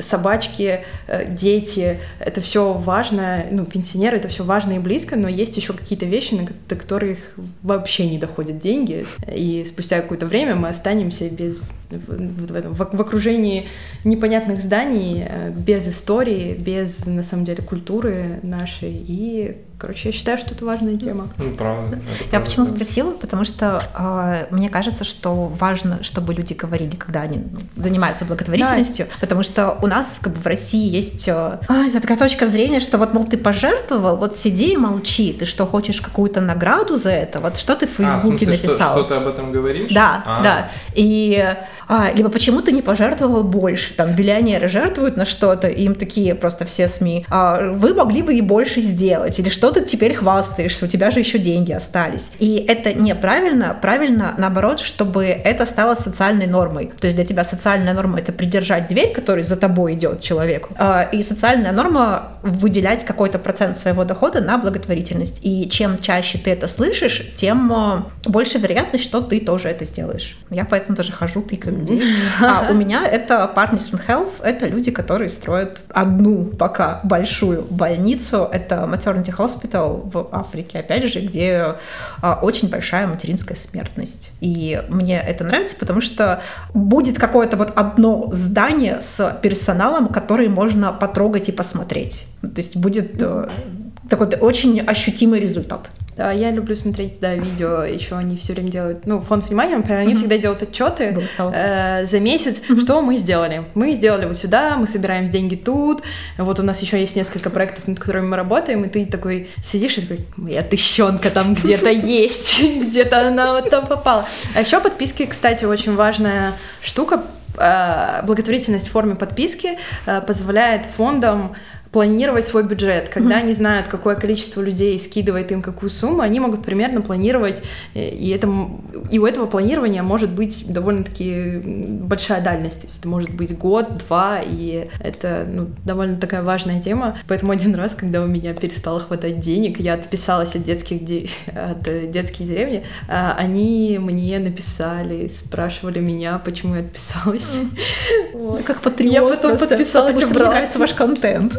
собачки, э, дети, это все важно, ну, пенсионеры, это все важно и близко, но есть еще какие-то вещи, на которых вообще не доходят деньги, и спустя какое-то время мы останемся без, в, в, этом, в окружении непонятных зданий, э, без истории, без, на самом деле, культуры нашей, и Короче, я считаю, что это важная тема. Ну, правда. Я правда. почему спросила? Потому что э, мне кажется, что важно, чтобы люди говорили, когда они ну, занимаются благотворительностью, да. потому что у нас как бы в России есть э, знаю, такая точка зрения, что вот, мол, ты пожертвовал, вот сиди и молчи, ты что, хочешь какую-то награду за это? Вот что ты в Фейсбуке а, в смысле, написал? Что, что ты об этом говоришь? Да, а. да. И а, либо почему ты не пожертвовал больше? Там биллионеры жертвуют на что-то, и им такие просто все СМИ. А, вы могли бы и больше сделать, или что ты теперь хвастаешься, у тебя же еще деньги остались. И это неправильно, правильно наоборот, чтобы это стало социальной нормой. То есть для тебя социальная норма это придержать дверь, которая за тобой идет человеку, а, и социальная норма выделять какой-то процент своего дохода на благотворительность. И чем чаще ты это слышишь, тем а, больше вероятность, что ты тоже это сделаешь. Я поэтому тоже хожу, тыкаю людей. А у меня это Partners in Health, это люди, которые строят одну пока большую больницу. Это Maternity Hospital Hospital в Африке, опять же, где а, очень большая материнская смертность. И мне это нравится, потому что будет какое-то вот одно здание с персоналом, который можно потрогать и посмотреть. То есть будет э, такой очень ощутимый результат. Да, я люблю смотреть, да, видео, еще они все время делают, ну, фонд внимания, например, они mm-hmm. всегда делают отчеты э, за месяц, mm-hmm. что мы сделали. Мы сделали вот сюда, мы собираем деньги тут, вот у нас еще есть несколько проектов, над которыми мы работаем, и ты такой сидишь и такой, моя тыщенка там где-то есть, где-то она вот там попала. А еще подписки, кстати, очень важная штука, э, благотворительность в форме подписки э, позволяет фондам планировать свой бюджет. Когда mm-hmm. они знают, какое количество людей скидывает им какую сумму, они могут примерно планировать, э, и, это, и у этого планирования может быть довольно-таки большая дальность. То есть это может быть год, два, и это ну, довольно такая важная тема. Поэтому один раз, когда у меня перестало хватать денег, я отписалась от детских де... от э, детских деревни, а они мне написали, спрашивали меня, почему я отписалась. Как патриот. Я потом подписалась обратно. Мне ваш контент.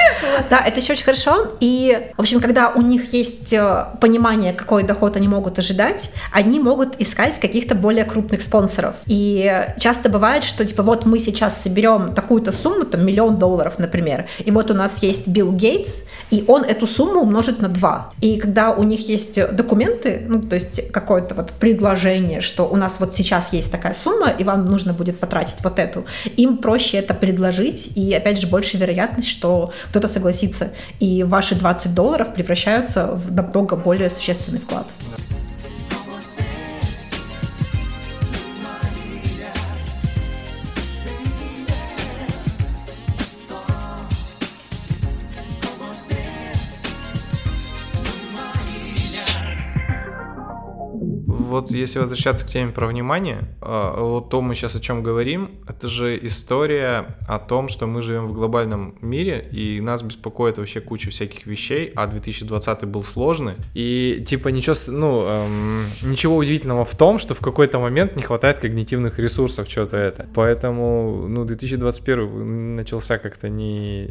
Да, это еще очень хорошо. И, в общем, когда у них есть э, понимание, какой доход они могут ожидать, они могут искать каких-то более крупных спонсоров. И часто бывает, что, типа, вот мы сейчас соберем такую-то сумму, там, миллион долларов, например, и вот у нас есть Билл Гейтс, и он эту сумму умножит на два. И когда у них есть документы, ну, то есть какое-то вот предложение, что у нас вот сейчас есть такая сумма, и вам нужно будет потратить вот эту, им проще это предложить, и, опять же, больше вероятность, что кто-то и ваши 20 долларов превращаются в намного более существенный вклад. Вот если возвращаться к теме про внимание, а, вот то мы сейчас о чем говорим, это же история о том, что мы живем в глобальном мире, и нас беспокоит вообще куча всяких вещей, а 2020 был сложный, и типа ничего, ну, эм, ничего удивительного в том, что в какой-то момент не хватает когнитивных ресурсов, что-то это. Поэтому, ну, 2021 начался как-то не,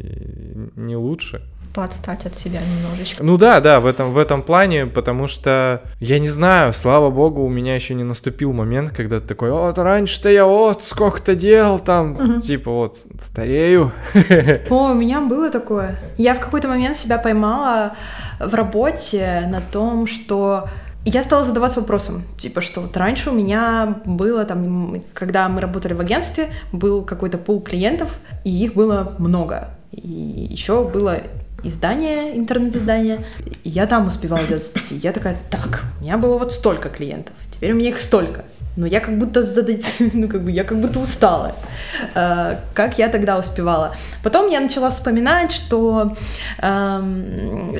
не лучше подстать от себя немножечко. Ну да, да, в этом, в этом плане, потому что, я не знаю, слава богу, у меня еще не наступил момент, когда ты такой, вот раньше-то я вот сколько-то делал там, угу. типа вот старею. О, у меня было такое. Я в какой-то момент себя поймала в работе на том, что я стала задаваться вопросом, типа, что вот раньше у меня было там, когда мы работали в агентстве, был какой-то пул клиентов, и их было много И еще было издание, интернет-издание, и я там успевала делать статьи. Я такая, так, у меня было вот столько клиентов, теперь у меня их столько но я как будто задать, ну как бы я как будто устала. Э, как я тогда успевала? Потом я начала вспоминать, что э,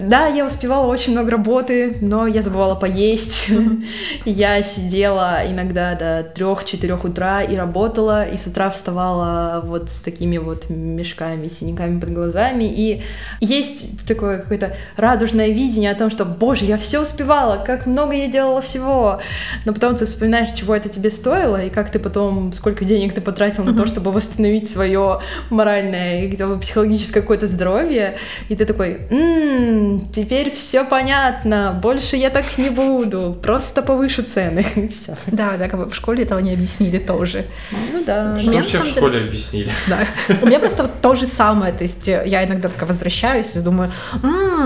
да, я успевала очень много работы, но я забывала поесть. я сидела иногда до трех-четырех утра и работала, и с утра вставала вот с такими вот мешками, синяками под глазами. И есть такое какое-то радужное видение о том, что, боже, я все успевала, как много я делала всего. Но потом ты вспоминаешь, чего это тебе стоило, и как ты потом, сколько денег ты потратил на то, чтобы восстановить свое моральное и где психологическое какое-то здоровье, и ты такой, м-м, теперь все понятно, больше я так не буду, просто повышу цены, и все. Да, да, как бы в школе этого не объяснили тоже. Ну да. Что вообще в школе объяснили? Да. У меня просто то же самое, то есть э, я иногда такая возвращаюсь и думаю,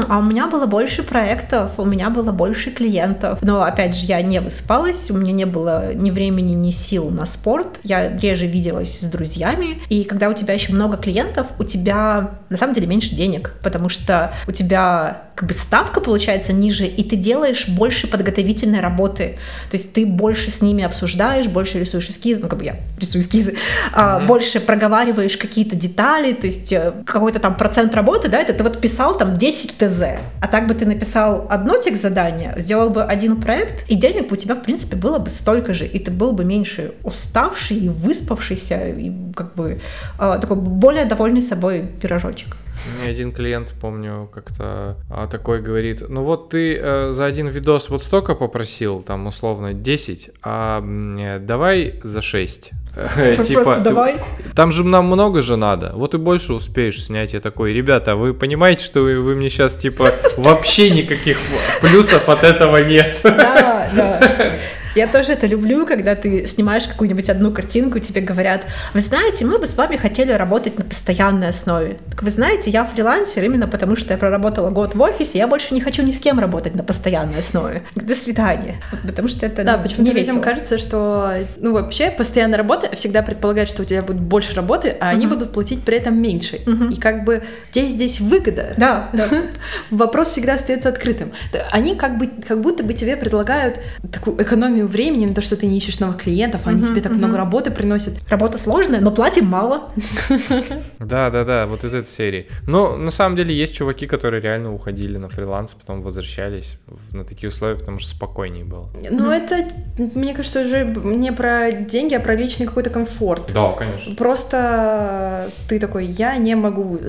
а у меня было больше проектов, у меня было больше клиентов, но опять же я не выспалась, у меня не было ни времени, ни сил на спорт. Я реже виделась с друзьями. И когда у тебя еще много клиентов, у тебя на самом деле меньше денег, потому что у тебя как бы ставка получается ниже, и ты делаешь больше подготовительной работы. То есть ты больше с ними обсуждаешь, больше рисуешь эскизы, ну как бы я рисую эскизы, mm-hmm. больше проговариваешь какие-то детали, то есть э, какой-то там процент работы, да, это ты вот писал там 10 ТЗ, а так бы ты написал одно текст задание, сделал бы один проект, и денег бы у тебя, в принципе, было бы столько же, и ты был бы меньше уставший и выспавшийся, и как бы э, такой более довольный собой пирожочек. Мне один клиент, помню, как-то а, такой говорит, ну вот ты э, за один видос вот столько попросил, там условно 10, а э, давай за 6. типа, давай. Там же нам много же надо. Вот и больше успеешь снять. Я такой, ребята, вы понимаете, что вы, вы мне сейчас типа вообще никаких плюсов от этого нет. Да, да. Я тоже это люблю, когда ты снимаешь какую-нибудь одну картинку, и тебе говорят, вы знаете, мы бы с вами хотели работать на постоянной основе. Так вы знаете, я фрилансер именно потому, что я проработала год в офисе, я больше не хочу ни с кем работать на постоянной основе. До свидания. Потому что это Да, почему-то людям кажется, что, ну, вообще, постоянная работа всегда предполагает, что у тебя будет больше работы, а uh-huh. они будут платить при этом меньше. Uh-huh. И как бы здесь здесь выгода. Да, да. Вопрос всегда остается открытым. Они как бы как будто бы тебе предлагают такую экономию экономию времени на то, что ты не ищешь новых клиентов, а они тебе так много работы приносят. Работа сложная, но платим мало. Да, да, да, вот из этой серии. Но на самом деле есть чуваки, которые реально уходили на фриланс, потом возвращались на такие условия, потому что спокойнее было. Ну, это, мне кажется, уже не про деньги, а про личный какой-то комфорт. Да, конечно. Просто ты такой, я не могу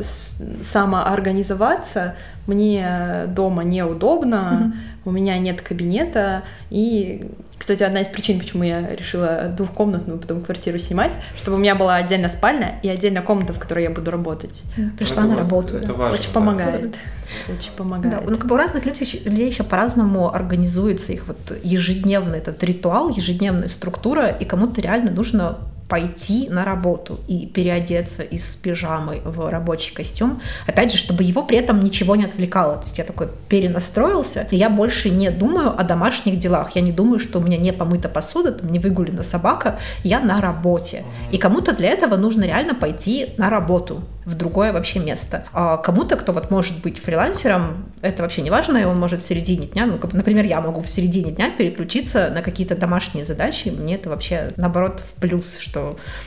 самоорганизоваться, мне дома неудобно, у меня нет кабинета, и кстати, одна из причин, почему я решила двухкомнатную потом квартиру снимать, чтобы у меня была отдельно спальня и отдельная комната, в которой я буду работать. Пришла это, на работу. Это важно, Очень помогает. Да. Очень помогает. Да, ну как бы у разных людей, людей еще по-разному организуется их вот ежедневный этот ритуал, ежедневная структура, и кому-то реально нужно пойти на работу и переодеться из пижамы в рабочий костюм, опять же, чтобы его при этом ничего не отвлекало. То есть я такой перенастроился, и я больше не думаю о домашних делах, я не думаю, что у меня не помыта посуда, там не выгулена собака, я на работе. И кому-то для этого нужно реально пойти на работу в другое вообще место. А кому-то, кто вот может быть фрилансером, это вообще не важно, и он может в середине дня, ну, например, я могу в середине дня переключиться на какие-то домашние задачи, мне это вообще, наоборот, в плюс, что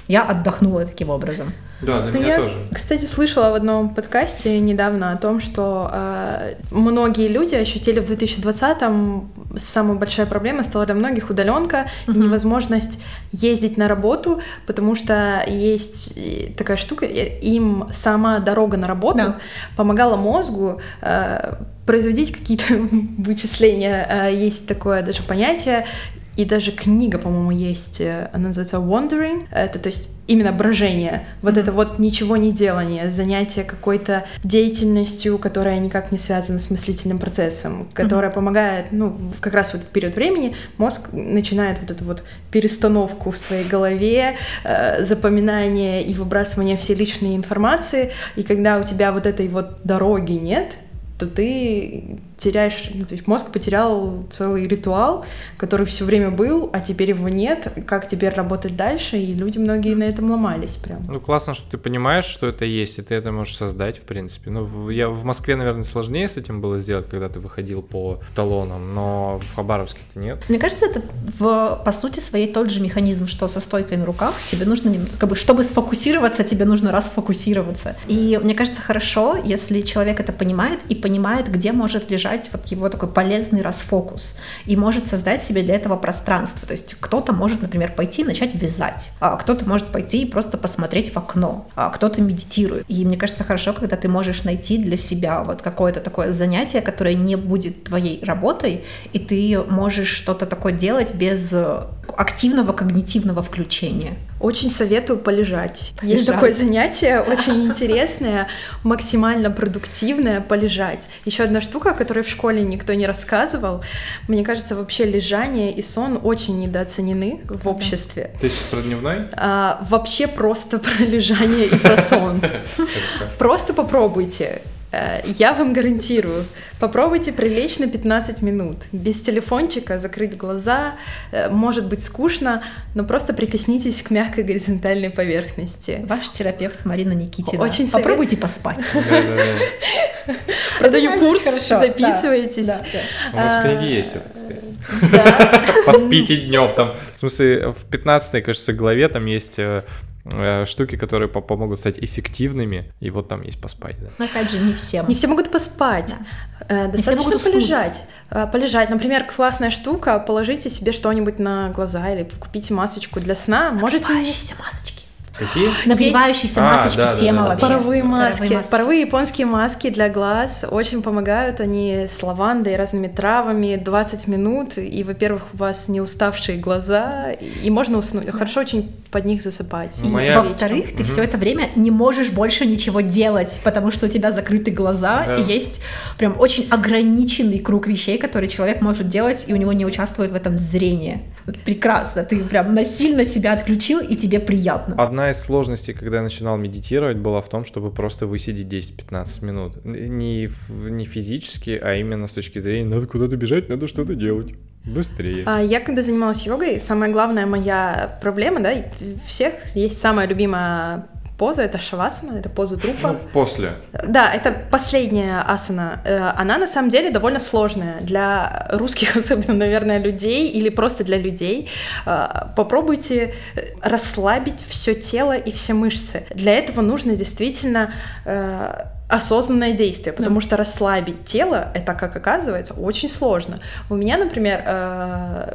я отдохнула таким образом. Да, для ну, меня я, тоже. Кстати, слышала в одном подкасте недавно о том, что э, многие люди ощутили в 2020-м самая большая проблема стала для многих удаленка uh-huh. и невозможность ездить на работу, потому что есть такая штука, им сама дорога на работу да. помогала мозгу э, производить какие-то вычисления. Э, есть такое даже понятие и даже книга, по-моему, есть, э, она называется Wandering. Это, то есть, именно брожение. Вот mm-hmm. это вот ничего не делание, занятие какой-то деятельностью, которая никак не связана с мыслительным процессом, которая mm-hmm. помогает, ну, как раз в этот период времени мозг начинает вот эту вот перестановку в своей голове, э, запоминание и выбрасывание всей личной информации. И когда у тебя вот этой вот дороги нет, то ты теряешь, ну, то есть мозг потерял целый ритуал, который все время был, а теперь его нет. Как теперь работать дальше? И люди многие на этом ломались прям. Ну, классно, что ты понимаешь, что это есть, и ты это можешь создать, в принципе. Ну, в- я в Москве, наверное, сложнее с этим было сделать, когда ты выходил по талонам, но в Хабаровске-то нет. Мне кажется, это в, по сути своей тот же механизм, что со стойкой на руках. Тебе нужно, как бы, чтобы сфокусироваться, тебе нужно расфокусироваться. И мне кажется, хорошо, если человек это понимает и понимает, где может лежать вот его такой полезный расфокус. И может создать себе для этого пространство. То есть кто-то может, например, пойти и начать вязать, а кто-то может пойти и просто посмотреть в окно, а кто-то медитирует. И мне кажется, хорошо, когда ты можешь найти для себя вот какое-то такое занятие, которое не будет твоей работой, и ты можешь что-то такое делать без активного когнитивного включения. Очень советую полежать. Есть Полежать. такое занятие, очень интересное, максимально продуктивное полежать. Еще одна штука, о которой в школе никто не рассказывал. Мне кажется, вообще лежание и сон очень недооценены в обществе. Ты сейчас про дневной? А, вообще просто про лежание и про сон. Просто попробуйте. Э, Я вам гарантирую, попробуйте прилечь на 15 минут, без телефончика, закрыть глаза, Э, может быть скучно, но просто прикоснитесь к мягкой горизонтальной поверхности. Ваш терапевт Марина Никитина. Очень совет- Попробуйте поспать. Продаю курс, записывайтесь. У нас А, в книге есть это, кстати. Поспите днем там. В смысле, в 15 кажется, главе там есть э, штуки, которые по- помогут стать эффективными. И вот там есть поспать. да. Но опять же, не всем. Не все могут поспать. Э, все Достаточно могут уснуть. полежать. Э, Полежать. Например, классная штука, положите себе что-нибудь на глаза или купите масочку для сна. Можете Нагревающиеся масочки. Какие? Нагревающиеся А, масочки да, да, тема да, да. вообще. Паровые маски. масочки. Паровые японские маски для глаз очень помогают. Они с лавандой, разными травами, 20 минут. И, во-первых, у вас не уставшие глаза, и можно уснуть. Хорошо очень под них засыпать. Ну, И, моя- Во-вторых, ты Мгм. все это время не можешь больше ничего делать, потому что у тебя закрыты глаза, Да. и есть прям очень ограниченный круг вещей, которые человек может делать, и у него не участвует в этом зрение. Вот прекрасно, ты прям насильно себя отключил, и тебе приятно. Одна из сложностей, когда я начинал медитировать, была в том, чтобы просто высидеть 10-15 минут. Не, не физически, а именно с точки зрения, надо куда-то бежать, надо что-то делать. Быстрее. А Я когда занималась йогой, самая главная моя проблема, да, у всех есть самая любимая поза, это шавасана, это поза трупа. Ну, после. Да, это последняя асана. Э, Она на самом деле довольно сложная для русских, особенно, наверное, людей или просто для людей. Э, Попробуйте расслабить все тело и все мышцы. Для этого нужно действительно э, осознанное действие, потому что расслабить тело, это, как оказывается, очень сложно. У меня, например, э,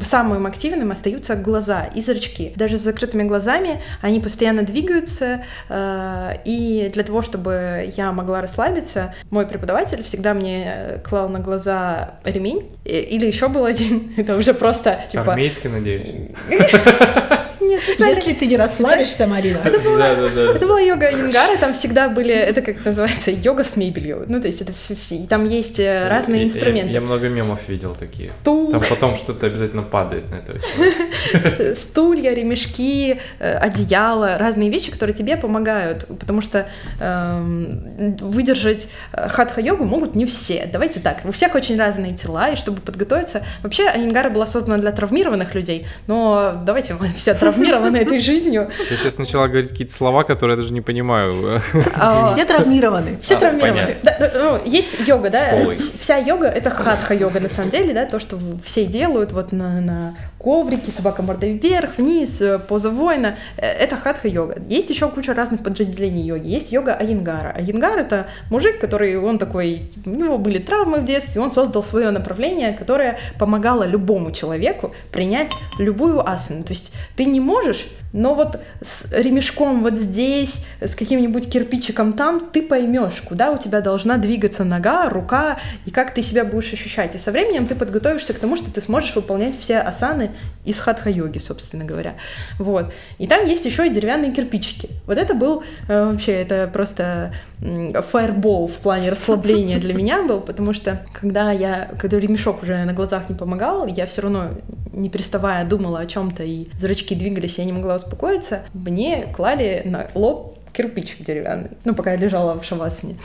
самым активным остаются глаза и зрачки. Даже с закрытыми глазами они постоянно двигаются, э, и для того, чтобы я могла расслабиться, мой преподаватель всегда мне клал на глаза ремень, или еще был один, это уже просто типа... Армейский, надеюсь. Нет, специально- Если ты не расслабишься, Марина, Да, да, да. Это была йога Айенгара, там всегда были, это как называется, йога с мебелью. Ну, то есть это все, все- и там есть э, разные Я- инструменты. Я, я много мемов видел такие. Стул, Там потом что-то обязательно падает на это стулья, ремешки, э, одеяло, разные вещи, которые тебе помогают, потому что эм, выдержать э, хатха-йогу могут не все. Давайте так, у всех очень разные тела, и чтобы подготовиться... Вообще, Айенгара была создана для травмированных людей, но давайте мы все травмированы этой жизнью. Я сейчас начала говорить какие-то слова, которые я даже не понимаю. А, все травмированы. Все травмированы. ну, есть йога, да? Вся йога это хатха-йога на самом деле, да, то, что все делают вот на, на коврике, собака мордой вверх, вниз, э, поза воина. Э, Это хатха-йога. Есть еще куча разных подразделений йоги. Есть йога Айенгара. Айенгар это мужик, который, он такой, у него были травмы в детстве, он создал свое направление, которое помогало любому человеку принять любую асану. То есть ты не можешь но вот с ремешком вот здесь, с каким-нибудь кирпичиком там, ты поймешь, куда у тебя должна двигаться нога, рука, и как ты себя будешь ощущать. И со временем ты подготовишься к тому, что ты сможешь выполнять все асаны из хатха-йоги, собственно говоря. Вот. И там есть еще и деревянные кирпичики. Вот это был э, вообще, это просто фаербол в плане расслабления для меня был, потому что когда я, когда ремешок уже на глазах не помогал, я все равно не переставая думала о чем-то, и зрачки двигались, я не могла успокоиться, мне клали на лоб кирпичик деревянный, ну, пока я лежала в шавасане.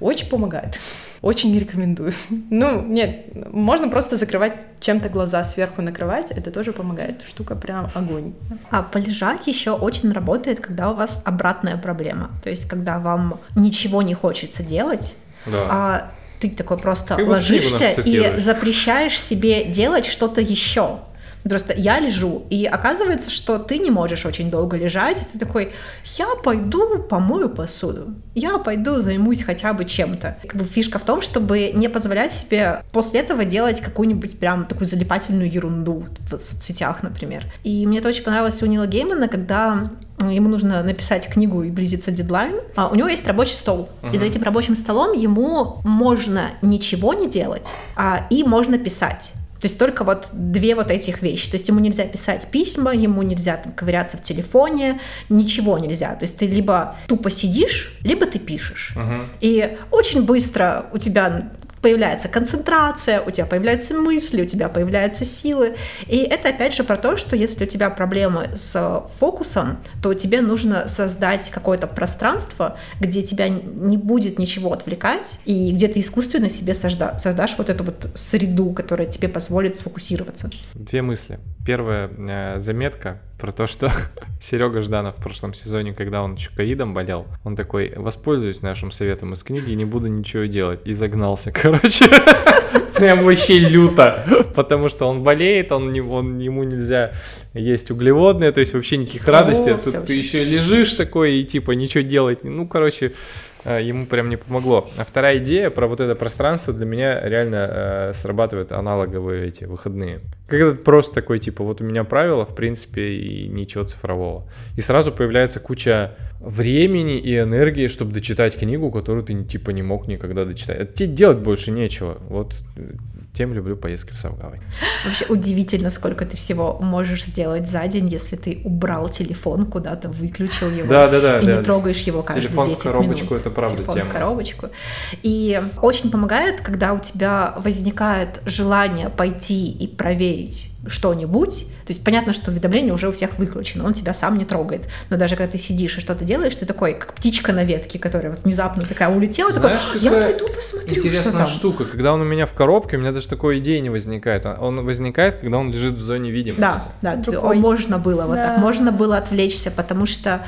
Очень помогает. Очень рекомендую. Ну, нет, можно просто закрывать чем-то глаза, сверху накрывать, это тоже помогает. Штука прям огонь. А полежать еще очень работает, когда у вас обратная проблема. То есть, когда вам ничего не хочется делать, Да. а ты такой просто будто ложишься и запрещаешь себе делать что-то еще. Просто я лежу, и оказывается, что ты не можешь очень долго лежать, и ты такой, я пойду помою посуду, я пойду займусь хотя бы чем-то. Как бы фишка в том, чтобы не позволять себе после этого делать какую-нибудь прям такую залипательную ерунду в соцсетях, например. И мне это очень понравилось у Нила Геймана, когда ему нужно написать книгу и близится дедлайн. А у него есть рабочий стол. И за этим рабочим столом ему можно ничего не делать, а, и можно писать. То есть только вот две вот этих вещи. То есть ему нельзя писать письма, ему нельзя там ковыряться в телефоне, ничего нельзя. То есть ты либо тупо сидишь, либо ты пишешь. Мгм. И очень быстро у тебя появляется концентрация, у тебя появляются мысли, у тебя появляются силы. И это опять же про то, что если у тебя проблемы с фокусом, то тебе нужно создать какое-то пространство, где тебя не будет ничего отвлекать, и где ты искусственно себе созда- создашь вот эту вот среду, которая тебе позволит сфокусироваться. Две мысли. Первая э, заметка про то, что Серега Жданов в прошлом сезоне, когда он еще ковидом болел, он такой, воспользуюсь нашим советом из книги не буду ничего делать. И загнался, короче. Прям вообще люто. Потому что он болеет, он, он, ему нельзя есть углеводные, то есть вообще никаких радостей. О, Тут ты еще лежишь такой и типа ничего делать. Ну, короче, ему прям не помогло. А вторая идея про вот это пространство для меня реально э, срабатывают аналоговые эти выходные. Когда ты просто такой, типа, вот у меня правила, в принципе, и ничего цифрового. И сразу появляется куча времени и энергии, чтобы дочитать книгу, которую ты, типа, не мог никогда дочитать. А тебе делать больше нечего. Вот э, тем люблю поездки в Савгавань. Вообще удивительно, сколько ты всего можешь сделать за день, если ты убрал телефон куда-то, выключил его. Да-да-да, И да. не трогаешь его каждые Телефон в 10 коробочку, минут. это правда Телефон тема. в коробочку. И очень помогает, когда у тебя возникает желание пойти и проверить что-нибудь. То есть понятно, что уведомление уже у всех выключено, он тебя сам не трогает. Но даже когда ты сидишь и что-то делаешь, ты такой, как птичка на ветке, которая вот внезапно такая улетела, такой, Знаешь, я какая пойду посмотрю, что Интересная там. штука, когда он у меня в коробке, у меня даже такой идеи не возникает. Он- возникает, когда он лежит в зоне видимости. Да, да, Другой. можно было вот Да. так, можно было отвлечься, потому что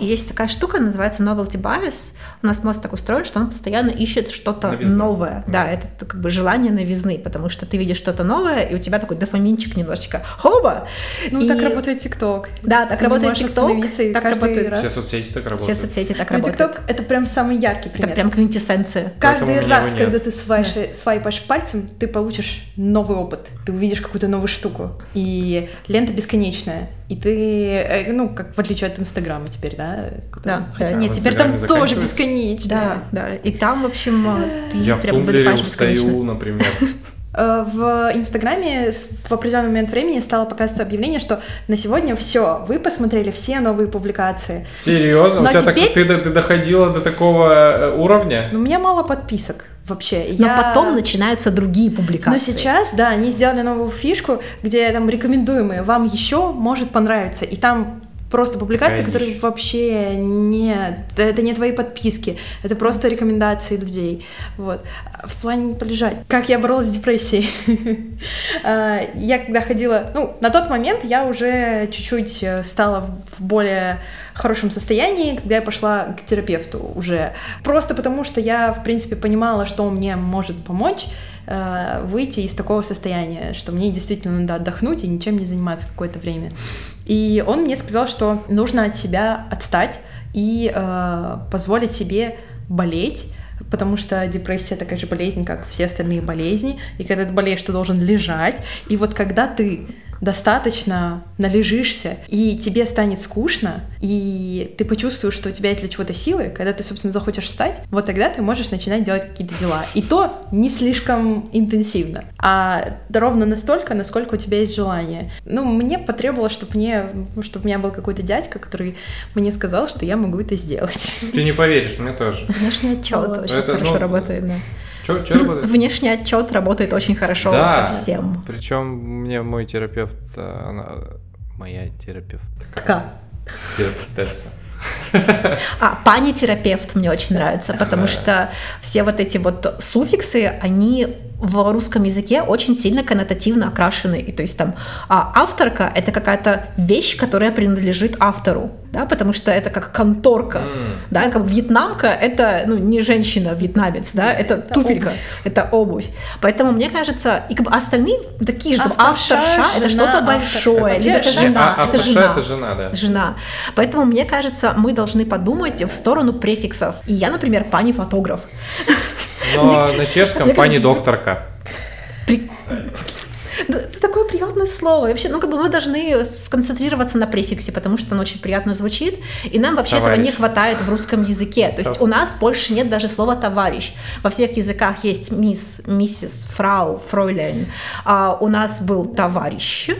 есть такая штука, называется novelty bias. У нас мозг так устроен, что он постоянно ищет что-то новое. Да, это т- как бы желание новизны, потому что ты видишь что-то новое, и у тебя такой дофаминчик немножечко хоба. Ну, И- так работает ТикТок. Да, так Ты работает ТикТок, так работает раз- Все соцсети так Все работают. соцсети так Ну, работают. ТикТок — это прям самый яркий Это пример. прям квинтэссенция. Каждый Поэтому раз, когда ты свайши- свайпаешь пальцем, ты получишь новый опыт, ты увидишь какую-то новую штуку. И лента бесконечная. И ты, э, ну, как в отличие от Инстаграма теперь, да? Да, Хотя да. нет, В теперь там тоже бесконечно. Да, да. И там, в общем, э, ты Я в прям тумблере залипаешь бесконечно. устаю, например. Э, В Инстаграме в определенный момент времени стало показываться объявление, что на сегодня все, вы посмотрели все новые публикации. Серьезно? У Но тебя так- теперь- ты, до- ты доходила до такого э, уровня? Но у меня мало подписок вообще. Но я- потом начинаются другие публикации. Но сейчас, да, они сделали новую фишку, где там рекомендуемые вам еще может понравиться. И там просто публикации, Какая которые вообще не... Это не твои подписки, это просто рекомендации людей. Вот. В плане полежать. Как я боролась с депрессией. А, Я когда ходила... Ну, на тот момент я уже чуть-чуть э, стала в более хорошем состоянии, когда я пошла к терапевту уже. Просто потому, что я, в принципе, понимала, что мне может помочь э, выйти из такого состояния, что мне действительно надо отдохнуть и ничем не заниматься какое-то время. И он мне сказал, что нужно от себя отстать и э, позволить себе болеть, потому что депрессия такая же болезнь, как все остальные болезни, и когда ты болеешь, ты должен лежать, и вот когда ты достаточно належишься, и тебе станет скучно, и ты почувствуешь, что у тебя есть для чего-то силы, когда ты, собственно, захочешь встать, вот тогда ты можешь начинать делать какие-то дела. И то не слишком интенсивно, а ровно настолько, насколько у тебя есть желание. Ну, мне потребовалось, чтобы мне, чтобы у меня был какой-то дядька, который мне сказал, что я могу это сделать. Ты не поверишь, мне тоже. Внешний отчет очень Это, хорошо ну, работает, да. Че, что работает? Внешний отчет работает очень хорошо Да. со всем. Причем мне мой терапевт, она, моя терапевт, Така. терапевтесса, А пани-терапевт мне очень нравится, потому что все вот эти вот суффиксы, они в русском языке очень сильно коннотативно окрашены. И то есть там а, авторка — это какая-то вещь, которая принадлежит автору, да, потому что это как конторка, mm. да, как вьетнамка — это, ну, не женщина, вьетнамец, да, это, это туфелька, обувь. это обувь. Поэтому мне кажется, и как бы остальные такие же, авторша, авторша — это что-то большое, либо это жена, а, это жена. это жена, да. Жена. Поэтому мне кажется, мы должны подумать в сторону префиксов. И я, например, пани-фотограф. Но на чешском пани докторка. Это такое приятное слово. вообще, ну, как бы мы должны сконцентрироваться на префиксе, потому что оно очень приятно звучит, и нам вообще товарищ. этого не хватает в русском языке. То есть у нас больше нет даже слова товарищ. Во всех языках есть мисс, миссис, фрау, фройлен. А у нас был товарищ,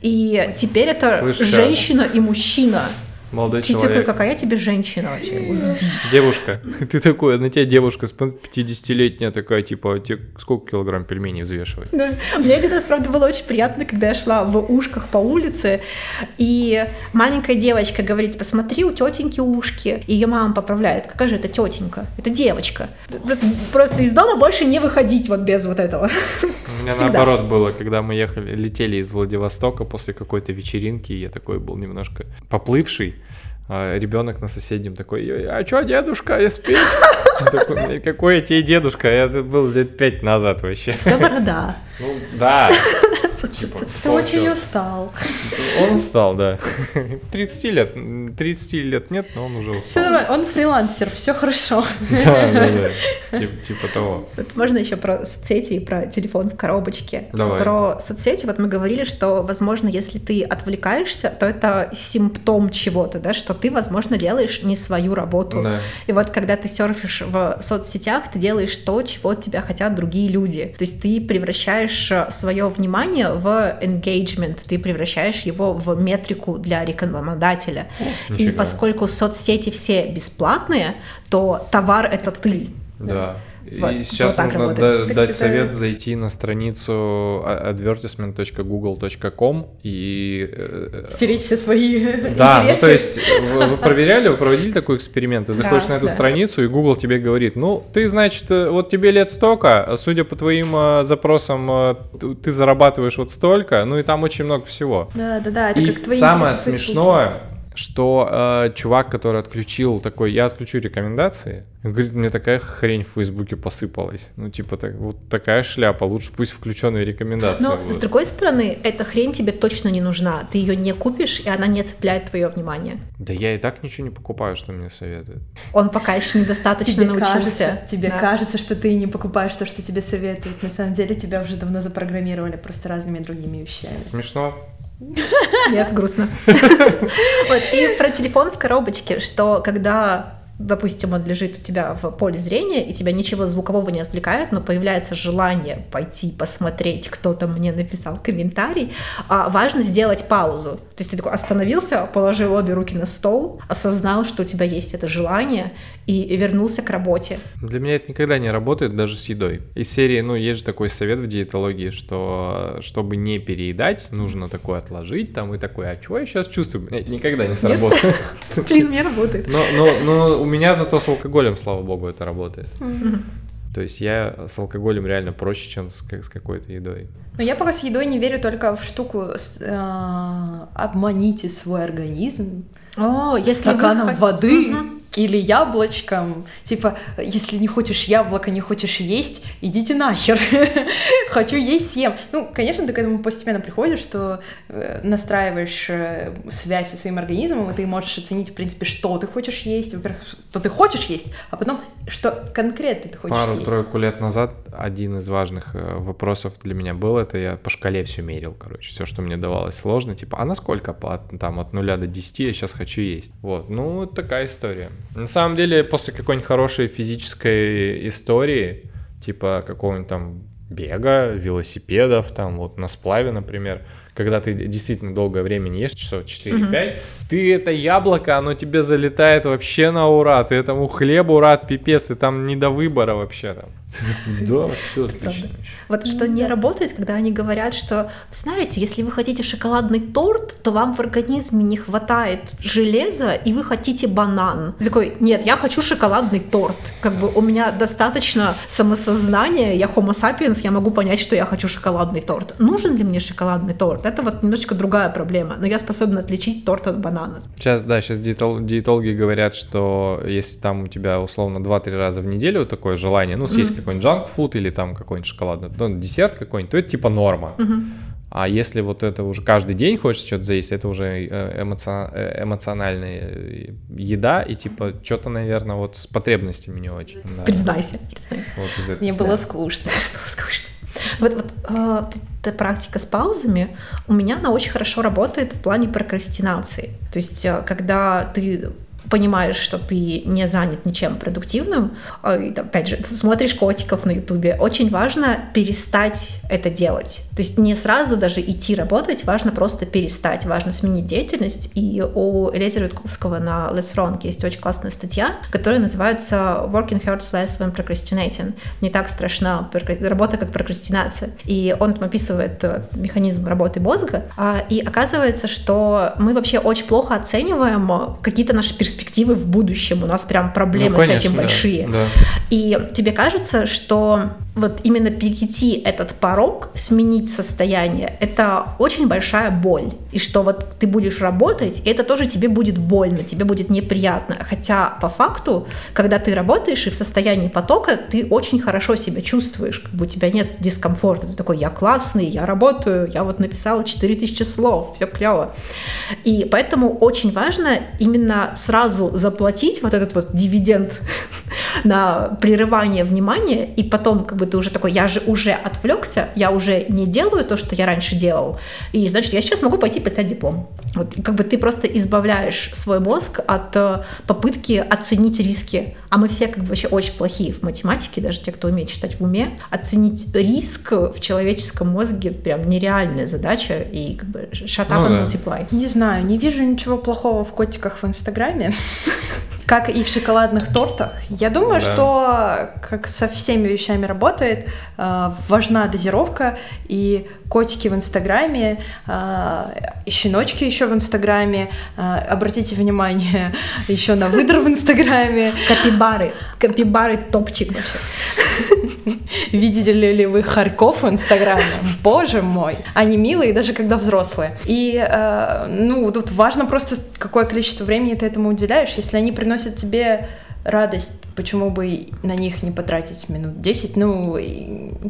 и теперь это Слышь, женщина и мужчина молодой ты человек. такой, какая тебе женщина вообще? Девушка. Ты такой, на тебя девушка 50-летняя такая, типа, тебе сколько килограмм пельменей взвешивать? Да. Мне один раз, правда, было очень приятно, когда я шла в ушках по улице, и маленькая девочка говорит, посмотри, у тетеньки ушки. Ее мама поправляет, какая же это тетенька? Это девочка. Просто, просто из дома больше не выходить вот без вот этого. У меня Всегда. наоборот было, когда мы ехали, летели из Владивостока после какой-то вечеринки, я такой был немножко поплывший, а ребенок на соседнем такой, а чё, дедушка, я спеть? Какой я тебе дедушка? Я был лет пять назад вообще. У тебя борода. Ну, да. Типа, Ты очень устал. Он устал, да. 30 лет, 30 лет нет, но он уже устал. Все нормально, он фрилансер, все хорошо. Да, да, да, типа, типа того. Тут можно еще про соцсети и про телефон в коробочке. Давай. Про соцсети, вот мы говорили, что, возможно, если ты отвлекаешься, то это симптом чего-то, да, что ты, возможно, делаешь не свою работу. Да. И вот когда ты серфишь в соцсетях, ты делаешь то, чего от тебя хотят другие люди. То есть ты превращаешь э, свое внимание в engagement, ты превращаешь его в метрику для рекламодателя. О, и поскольку соцсети все бесплатные, то товар это ты. Да. Вот, и сейчас вот нужно да, дать совет зайти на страницу advertisement.google.com и... Э, Стереть все свои Да, ну то есть вы, вы проверяли, вы проводили такой эксперимент, ты заходишь да, на эту да. страницу, и Google тебе говорит, ну, ты, значит, э, вот тебе лет столько, а судя по твоим э, запросам, ты зарабатываешь вот столько, ну и там очень много всего. Да, да, да, это и как твои самое смешное, что э, чувак, который отключил такой, я отключу рекомендации, говорит, мне такая хрень в Фейсбуке посыпалась. Ну, типа, так, вот такая шляпа, лучше пусть включенные рекомендации. Но, будут. с другой стороны, эта хрень тебе точно не нужна. Ты ее не купишь, и она не цепляет твое внимание. Да я и так ничего не покупаю, что мне советуют. Он пока еще недостаточно тебе научился. Кажется, тебе да. кажется, что ты не покупаешь то, что тебе советуют. На самом деле тебя уже давно запрограммировали просто разными другими вещами. Смешно. Нет, грустно. Вот, и про телефон в коробочке, что когда допустим, он лежит у тебя в поле зрения, и тебя ничего звукового не отвлекает, но появляется желание пойти посмотреть, кто-то мне написал комментарий, а важно сделать паузу. То есть ты такой остановился, положил обе руки на стол, осознал, что у тебя есть это желание, и вернулся к работе. Для меня это никогда не работает даже с едой. Из серии, ну, есть же такой совет в диетологии, что чтобы не переедать, нужно такое отложить там и такое, а чего я сейчас чувствую? Никогда не сработает. Блин, мне работает. Но, но, но у меня зато с алкоголем, слава богу, это работает. То есть я с алкоголем реально проще, чем с, с какой-то едой. Но я пока с едой не верю только в штуку с, э, обманите свой организм. О, если стаканом воды. Угу или яблочком. Типа, если не хочешь яблоко, не хочешь есть, идите нахер. Хочу есть, съем. Ну, конечно, ты к этому постепенно приходишь, что э, настраиваешь э, связь со своим организмом, и ты можешь оценить, в принципе, что ты хочешь есть. Во-первых, что ты хочешь есть, а потом, что конкретно ты хочешь Пару, есть. Пару-тройку лет назад один из важных э, вопросов для меня был, это я по шкале все мерил, короче, все, что мне давалось сложно, типа, а насколько по, там, от нуля до 10 я сейчас хочу есть? Вот, ну, такая история. На самом деле, после какой-нибудь хорошей физической истории, типа какого-нибудь там бега, велосипедов, там вот на сплаве, например, когда ты действительно долгое время не ешь, часов 4-5, ты это яблоко, оно тебе залетает вообще на ура, ты этому хлебу рад пипец, и там не до выбора вообще там. Да, все отлично. Вот что не работает, когда они говорят, что, знаете, если вы хотите шоколадный торт, то вам в организме не хватает железа, и вы хотите банан. Такой, нет, я хочу шоколадный торт. Как бы у меня достаточно самосознания, я homo sapiens, я могу понять, что я хочу шоколадный торт. Нужен ли мне шоколадный торт? Это вот немножечко другая проблема, но я способна отличить торт от банана. Сейчас, да, сейчас диетологи говорят, что если там у тебя условно 2-3 раза в неделю такое желание, ну, съесть. Какой-нибудь junk food или там какой-нибудь шоколадный, ну, десерт какой-нибудь, то это типа норма. Mm-hmm. А если вот это уже каждый день хочется что-то заесть, это уже э, эмоци... Э, эмоциональная еда, и типа что-то, наверное, вот с потребностями не очень. Да. Признайся, признайся. Вот Мне было скучно. было скучно. Вот, вот э, эта практика с паузами, у меня она очень хорошо работает в плане прокрастинации. То есть, э, когда ты понимаешь, что ты не занят ничем продуктивным, и, опять же, смотришь котиков на ютубе, очень важно перестать это делать. То есть не сразу даже идти работать, важно просто перестать, важно сменить деятельность. И у Элизера Ютковского на Less Wrong есть очень классная статья, которая называется Working Hurts Less When Procrastinating. Не так страшна работа, как прокрастинация. И он там описывает э, механизм работы мозга, а, и оказывается, что мы вообще очень плохо оцениваем какие-то наши перспективы перспективы в будущем. У нас прям проблемы ну, конечно, с этим большие. Да, да. И тебе кажется, что вот именно перейти этот порог, сменить состояние, это очень большая боль. И что вот ты будешь работать, и это тоже тебе будет больно, тебе будет неприятно. Хотя по факту, когда ты работаешь и в состоянии потока, ты очень хорошо себя чувствуешь, как бы у тебя нет дискомфорта. Ты такой, я классный, я работаю, я вот написала 4000 слов, все клево. И поэтому очень важно именно сразу заплатить вот этот вот дивиденд на прерывание внимания, и потом как бы ты уже такой, я же уже отвлекся, я уже не делаю то, что я раньше делал, и значит, я сейчас могу пойти писать диплом. Вот, как бы ты просто избавляешь свой мозг от э, попытки оценить риски. А мы все как бы вообще очень плохие в математике, даже те, кто умеет читать в уме. Оценить риск в человеческом мозге прям нереальная задача, и как бы shut up ну, and multiply. Не знаю, не вижу ничего плохого в котиках в Инстаграме. yani. Как и в шоколадных тортах. Я думаю, да. что как со всеми вещами работает, э, важна дозировка, и котики в Инстаграме, э, и щеночки еще в Инстаграме. Э, обратите внимание еще на выдр в Инстаграме. Капибары. Капибары топчик вообще. Видели ли вы хорьков в Инстаграме? Боже мой! Они милые, даже когда взрослые. И, ну, тут важно просто, какое количество времени ты этому уделяешь. Если они приносят тебе радость, почему бы на них не потратить минут 10, ну,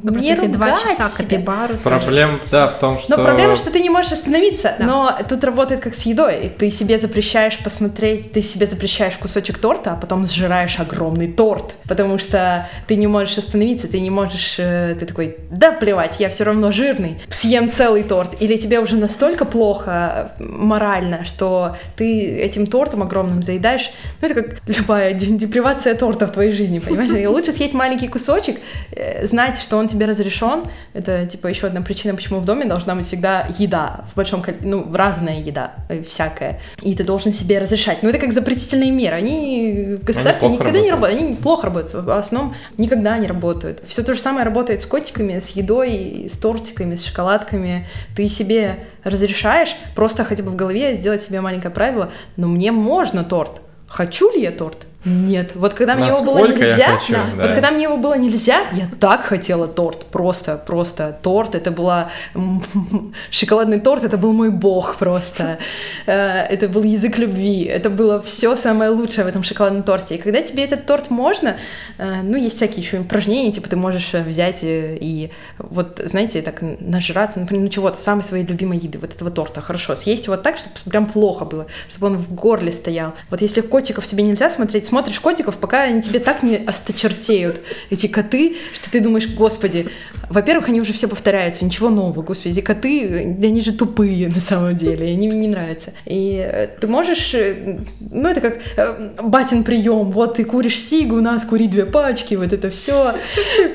ну не если два часа капибару. Проблема, да, в том, что... Но проблема, что ты не можешь остановиться, да. но тут работает как с едой, ты себе запрещаешь посмотреть, ты себе запрещаешь кусочек торта, а потом сжираешь огромный торт, потому что ты не можешь остановиться, ты не можешь, э, ты такой, да плевать, я все равно жирный, съем целый торт, или тебе уже настолько плохо морально, что ты этим тортом огромным заедаешь, ну это как любая депривация торта в твоей жизни, понимаешь? И лучше съесть маленький кусочек, э, знать, что он тебе разрешен. Это, типа, еще одна причина, почему в доме должна быть всегда еда в большом количестве, ну, разная еда, э, всякая. И ты должен себе разрешать. Ну, это как запретительные меры. Они в государстве они никогда работают. не работают. Они плохо работают. В основном никогда не работают. Все то же самое работает с котиками, с едой, с тортиками, с шоколадками. Ты себе разрешаешь просто хотя бы в голове сделать себе маленькое правило, но мне можно торт. Хочу ли я торт? Нет, вот когда мне его было нельзя, хочу, да. Да. вот когда мне его было нельзя, я так хотела торт, просто, просто торт. Это была шоколадный торт, это был мой бог просто. Э, это был язык любви, это было все самое лучшее в этом шоколадном торте. И когда тебе этот торт можно, э, ну есть всякие еще упражнения, типа ты можешь взять и, вот знаете так нажраться, например, ну чего-то самой своей любимой еды, вот этого торта, хорошо, съесть его так, чтобы прям плохо было, чтобы он в горле стоял. Вот если котиков тебе нельзя смотреть смотришь котиков, пока они тебе так не осточертеют, эти коты, что ты думаешь, господи, во-первых, они уже все повторяются, ничего нового, господи, эти коты, они же тупые на самом деле, они мне не нравятся. И э, ты можешь, э, ну это как э, батин прием, вот ты куришь сигу, у нас кури две пачки, вот это все,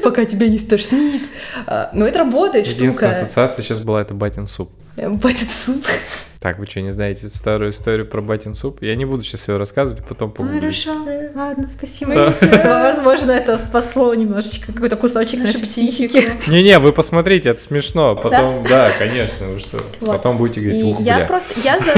пока тебя не стошнит. А, но это работает Единственная штука. ассоциация сейчас была это батин суп. Батин суп. Так, вы что, не знаете старую историю про батин суп? Я не буду сейчас ее рассказывать, потом погуглите. Хорошо, ладно, спасибо. Возможно, это спасло немножечко какой-то кусочек нашей психики. Не-не, вы посмотрите, это смешно. Потом, да, конечно, вы что. Потом будете говорить, И ух, я бля. просто, я за...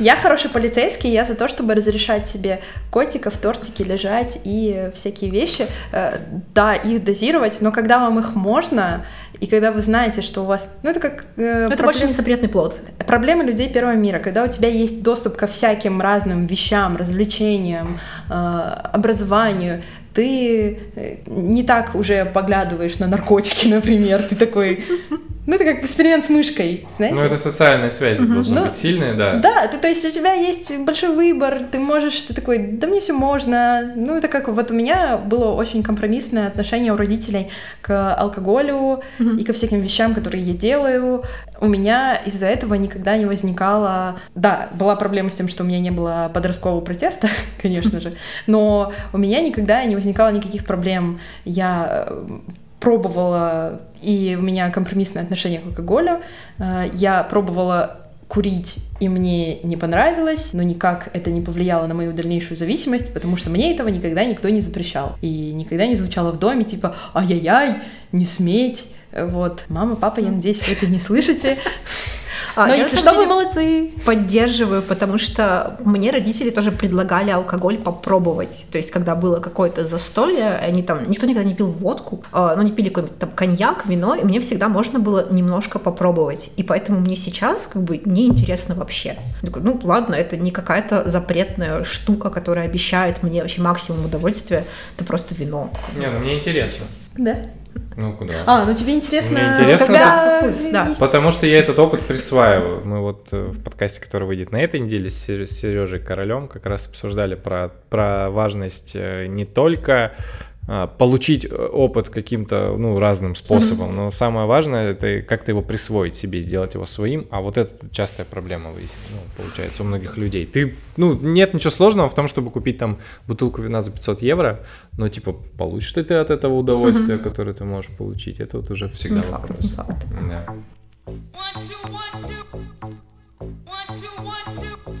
Я хороший полицейский, я за то, чтобы разрешать себе котиков, тортики лежать и всякие вещи. Э, Да, их дозировать, но когда вам их можно, и когда вы знаете, что у вас... Ну, это как... э, Это проблем- больше не запретный плод. Проблемы людей первого мира, когда у тебя есть доступ ко всяким разным вещам, развлечениям, э, образованию, ты э, не так уже поглядываешь на наркотики, например, ты такой, ну это как эксперимент с мышкой, знаете? Ну, это социальные связи должны Ну, быть сильные, да. Да, ты, то есть у тебя есть большой выбор, ты можешь, ты такой, да мне все можно. Ну, это как вот у меня было очень компромиссное отношение у родителей к алкоголю и ко всяким вещам, которые я делаю. У меня из-за этого никогда не возникало... Да, была проблема с тем, что у меня не было подросткового протеста, конечно же, но у меня никогда не возникало никаких проблем. Я э, пробовала, и у меня компромиссное отношение к алкоголю. Э, Я пробовала курить, и мне не понравилось, но никак это не повлияло на мою дальнейшую зависимость, потому что мне этого никогда никто не запрещал. И никогда не звучало в доме, типа «Ай-яй-яй, не сметь». Вот. Мама, папа, я надеюсь, вы это не слышите. А, Но я, если что, вы молодцы. Поддерживаю, потому что мне родители тоже предлагали алкоголь попробовать. То есть, когда было какое-то застолье, они там, никто никогда не пил водку, а, ну, не пили какой-нибудь там коньяк, вино, и мне всегда можно было немножко попробовать. И поэтому мне сейчас как бы неинтересно вообще. Я такой, ну, ладно, это не какая-то запретная штука, которая обещает мне вообще максимум удовольствия, это просто вино. Не, ну мне интересно. Да. Ну, куда? А, ну тебе интересно, Мне интересно, когда... да, вкус, да. Потому что я этот опыт присваиваю. Мы вот э, в подкасте, который выйдет на этой неделе с Сер- с Сережей Королем, как раз обсуждали про, про важность э, не только получить э, опыт каким-то, ну, разным способом, но самое важное это как-то его присвоить себе, сделать его своим, а вот это частая проблема, ну, получается, у многих людей. Ты, ну, нет ничего сложного в том, чтобы купить там бутылку вина за 500 евро, но, типа, получишь ли ты от этого удовольствие, которое ты можешь получить, это вот уже всегда Не факт, вопрос. не факт. Да. One, two, one, two. One, two, one, two.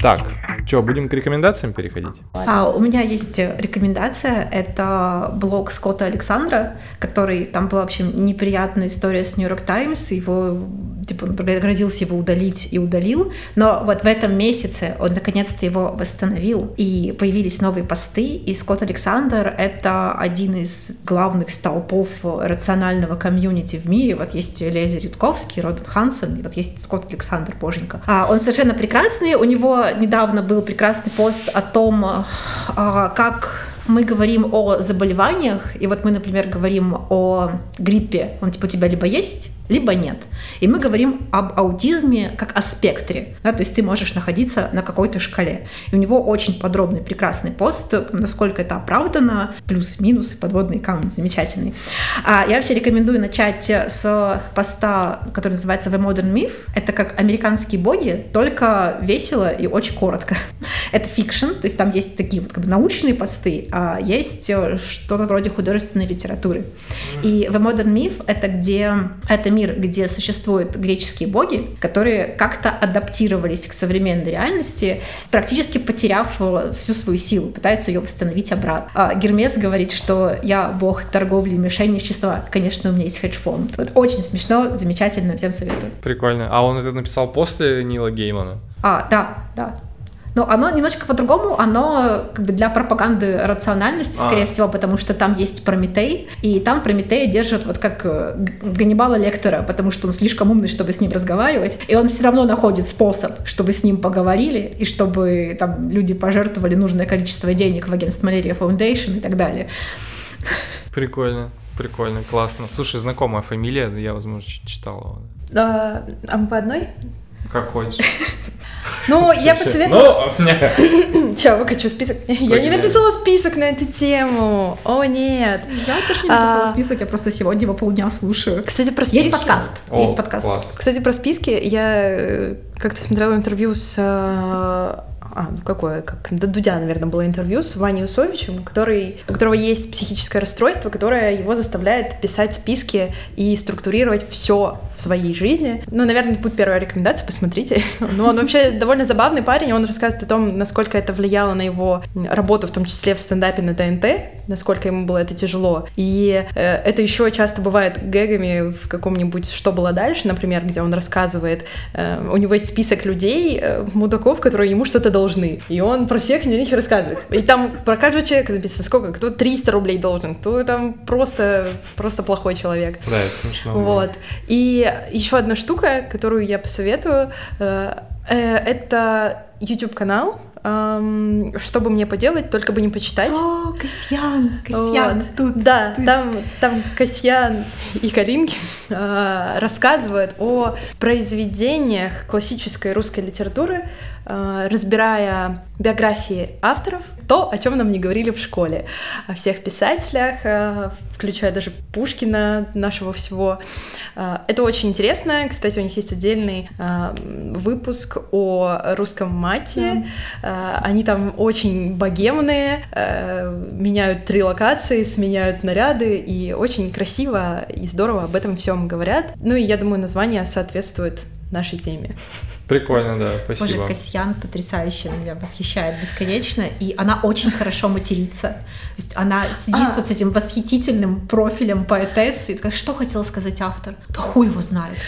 Так, что, будем к рекомендациям переходить? А, у меня есть рекомендация. Это блог Скотта Александра, который там была вообще неприятная история с Нью-Йорк Таймс. Его типа он грозился его удалить и удалил. Но вот в этом месяце он наконец-то его восстановил. И появились новые посты. И Скотт Александр — это один из главных столпов рационального комьюнити в мире. Вот есть Лези Рудковский, Робин Хансен, и вот есть Скотт Александр, боженька. А он совершенно прекрасный. У него недавно был прекрасный пост о том, а, как мы говорим о заболеваниях, и вот мы, например, говорим о гриппе, он типа у тебя либо есть, либо нет. И мы говорим об аутизме как о спектре, да, то есть ты можешь находиться на какой-то шкале. И у него очень подробный, прекрасный пост, насколько это оправдано, плюс-минус и подводные камни, замечательный. А я вообще рекомендую начать с поста, который называется The Modern Myth. Это как американские боги, только весело и очень коротко. Это fiction, то есть там есть такие вот как бы научные посты, а есть э, что-то вроде художественной литературы. И The Modern Myth — это где это мир, где существуют греческие боги, которые как-то адаптировались к современной реальности, практически потеряв э, всю свою силу, пытаются ее восстановить обратно. А Гермес говорит, что я бог торговли и мошенничества, конечно, у меня есть хедж-фонд. Вот очень смешно, замечательно, всем советую. Прикольно. А он это написал после Нила Геймана? А, да, да. Но оно немножечко по-другому, оно как бы для пропаганды рациональности, скорее А. всего, потому что там есть Прометей, и там Прометея держат вот как э, Ганнибала Лектора, потому что он слишком умный, чтобы с ним разговаривать, и он все равно находит способ, чтобы с ним поговорили, и чтобы там люди пожертвовали нужное количество денег в агентство Malaria Foundation и так далее. Прикольно, прикольно, классно. Слушай, знакомая фамилия, я, возможно, чуть читал его. А, а мы по одной? Как хочешь. Ну, я. Ну, меня... Сейчас, выкачу список. Я не написала список на эту тему. О, нет. Я тоже не написала А. список, я просто сегодня его полдня слушаю. Кстати, про списки. Есть подкаст, есть подкаст. Кстати, про списки. Я э, как-то смотрела интервью с э, а, ну какое, как до Дудя, наверное, было интервью с Ваней Усовичем, который, у которого есть психическое расстройство, которое его заставляет писать списки и структурировать все в своей жизни. Ну, наверное, будет первая рекомендация, посмотрите. Но он вообще довольно забавный парень, он рассказывает о том, насколько это влияло на его работу, в том числе в стендапе на ТНТ, насколько ему было это тяжело. И э, это еще часто бывает гэгами в каком-нибудь «Что было дальше», например, где он рассказывает, э, у него есть список людей, э, мудаков, которые ему что-то должны. И он про всех них рассказывает. И там про каждого человека написано, сколько, кто 300 рублей должен, кто там просто, просто плохой человек. Да, это смешно. Вот. И еще одна штука, которую я посоветую, э, э, это YouTube-канал, эм, что бы мне поделать, только бы не почитать. О, Касьян, Касьян, Вот. тут. Да, тут. там, там Касьян и Калинкин э, рассказывают о произведениях классической русской литературы, разбирая биографии авторов, то, о чем нам не говорили в школе, о всех писателях, э, включая даже Пушкина, нашего всего. Э, Это очень интересно. Кстати, у них есть отдельный э, выпуск о русском мате. Э, Они там очень богемные, э, меняют три локации, сменяют наряды, и очень красиво и здорово об этом всем говорят. Ну и я думаю, название соответствует нашей теме. Прикольно, да, Боже, спасибо. Касьян потрясающе, меня восхищает бесконечно, и она очень хорошо матерится. То есть она сидит А. вот с этим восхитительным профилем поэтессы и такая, что хотел сказать автор? Да хуй его знает.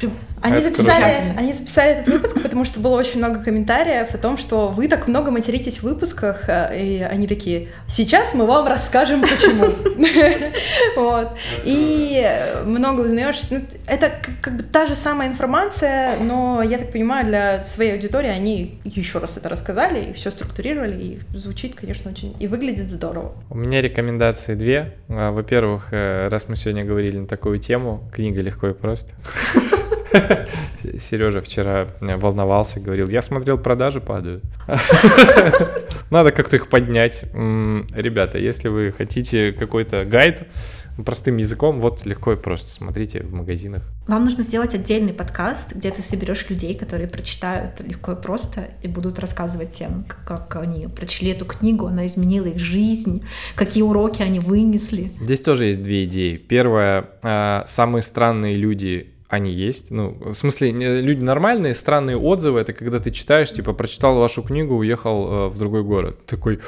Прям Они Это записали, они записали этот выпуск, потому что было очень много комментариев о том, что вы так много материтесь в выпусках, э, и они такие, сейчас мы вам расскажем, почему. Вот. И много узнаешь. Ну, Это как бы та же самая информация, но, я так понимаю, для своей аудитории они еще раз это рассказали, и все структурировали, и звучит, конечно, очень... И выглядит здорово. У меня рекомендации две. А, Во-первых, э, раз мы сегодня говорили на такую тему, книга легко и просто. Сережа вчера э, волновался, говорил, я смотрел, продажи падают. Надо как-то их поднять. Ребята, если вы хотите какой-то гайд простым языком, вот легко и просто смотрите в магазинах. Вам нужно сделать отдельный подкаст, где ты соберешь людей, которые прочитают легко и просто и будут рассказывать тем, как, они прочли эту книгу, она изменила их жизнь, какие уроки они вынесли. Здесь тоже есть две идеи. Первая, самые странные люди они есть. Ну, в смысле, люди нормальные, странные отзывы это когда ты читаешь, типа, прочитал вашу книгу, уехал э, в другой город. Такой.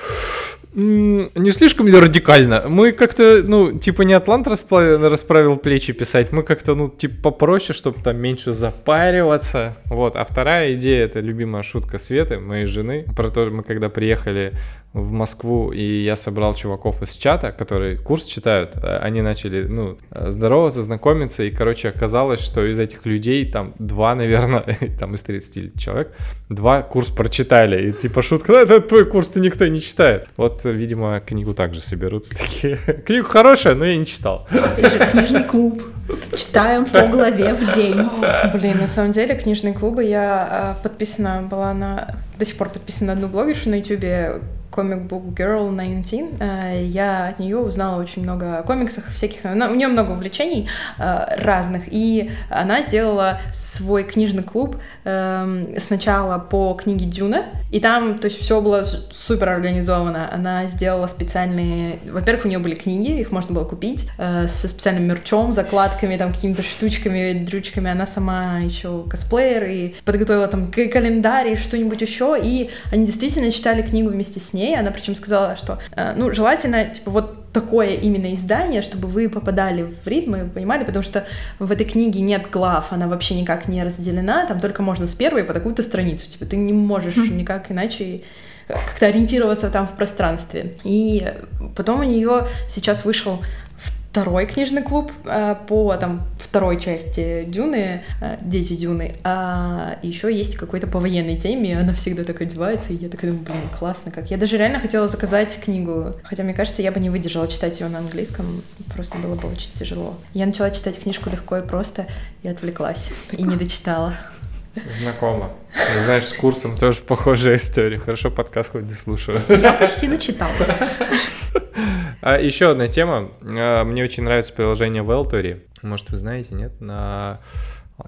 «М, Не слишком ли радикально? Мы как-то, ну, типа, не Атлант расправил плечи писать, мы как-то, ну, типа, попроще, чтобы там меньше запариваться. Вот. А вторая идея это любимая шутка Светы, моей жены, про то, мы когда приехали в Москву, и я собрал чуваков из чата, которые курс читают, э, они начали, ну, э, здороваться, знакомиться, и, короче, оказалось, что из этих людей, там, два, наверное, там, из 30 человек, два курс прочитали, и, типа, шутка, «Ну, это твой курс-то никто не читает. Вот, видимо, книгу также соберутся такие. Книгу хорошая, но я не читал. Же книжный клуб. Читаем по главе в день. Блин, на самом деле, книжные клубы, я э, подписана была на... До сих пор подписана на одну блогершу на ютубе, Comic Book Girl 19. Э, Я от нее узнала очень много о комиксах всяких. У нее много увлечений э, разных. И она сделала свой книжный клуб эм, сначала по книге Дюна. И там, то есть, все было супер организовано. Она сделала специальные... Во-первых, у нее были книги, их можно было купить э, со специальным мерчом, закладками, там, какими-то штучками, дрючками. Она сама еще косплеер и подготовила там календарь и что-нибудь еще. И они действительно читали книгу вместе с ней. Она причем сказала, что, э, ну, желательно, типа, вот такое именно издание, чтобы вы попадали в ритм и понимали, потому что в этой книге нет глав, она вообще никак не разделена, там только можно с первой по такую-то страницу, типа ты не можешь никак иначе э, как-то ориентироваться там в пространстве. И потом у нее сейчас вышел второй книжный клуб э, по там второй части Дюны, э, Дети Дюны, а еще есть какой-то по военной теме, и она всегда так одевается, и я такая думаю, блин, классно как. Я даже реально хотела заказать книгу, хотя мне кажется, я бы не выдержала читать ее на английском, просто было бы очень тяжело. Я начала читать книжку легко и просто, и отвлеклась, и не дочитала. Знакомо. Знаешь, с курсом тоже похожая история. Хорошо, подкаст хоть дослушаю. Я почти начитала. А еще одна тема. А, Мне очень нравится приложение Велтори. Может, вы знаете, нет? На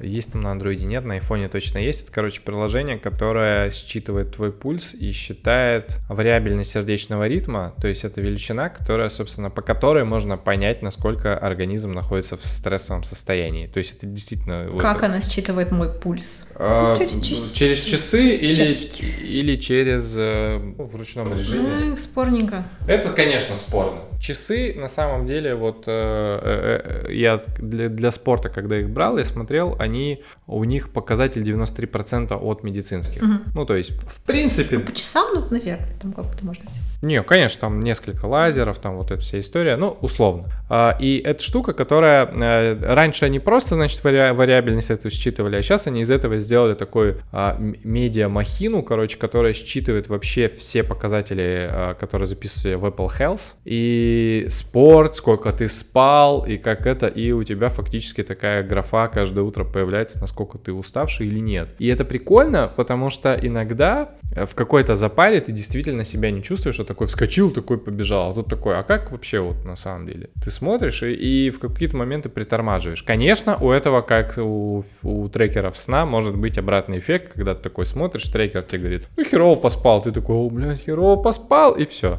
есть там на андроиде, нет, на айфоне точно есть. Это, короче, приложение, которое считывает твой пульс и считает вариабельность сердечного ритма, то есть это величина, которая, собственно, по которой можно понять, насколько организм находится в стрессовом состоянии. То есть это действительно... вот- Как она считывает мой пульс? А, через часы. через часы или, Часики. или через э, ну, в ручном режиме. Ну, спорненько. Это, конечно, спорно. Часы, на самом деле, вот э, э, я для, для спорта, когда их брал, я смотрел, они, у них показатель 93% от медицинских. Ну, то есть, в принципе, По часам, ну, наверное, там как-то можно сделать. не, конечно, там несколько лазеров, там вот эта вся история, ну, условно. А, И эта штука, которая... э, Раньше они просто, значит, вари- вариабельность эту считывали, а сейчас они из этого сделали такой а, медиа-махину, короче, которая считывает вообще все показатели, а, которые записывали в Apple Health. И спорт, сколько ты спал, и как это, и у тебя фактически такая графа каждое утро появляется, насколько ты уставший или нет. И это прикольно, потому что иногда э, в какой-то запаре ты действительно себя не чувствуешь, а такой вскочил, такой побежал, а тут такой, а как вообще вот на самом деле? Ты смотришь и, и в какие-то моменты притормаживаешь. Конечно, у этого, как у, у трекеров сна, может быть обратный эффект, когда ты такой смотришь, трекер тебе говорит, ну херово поспал, ты такой, о, бля, херово поспал, и все.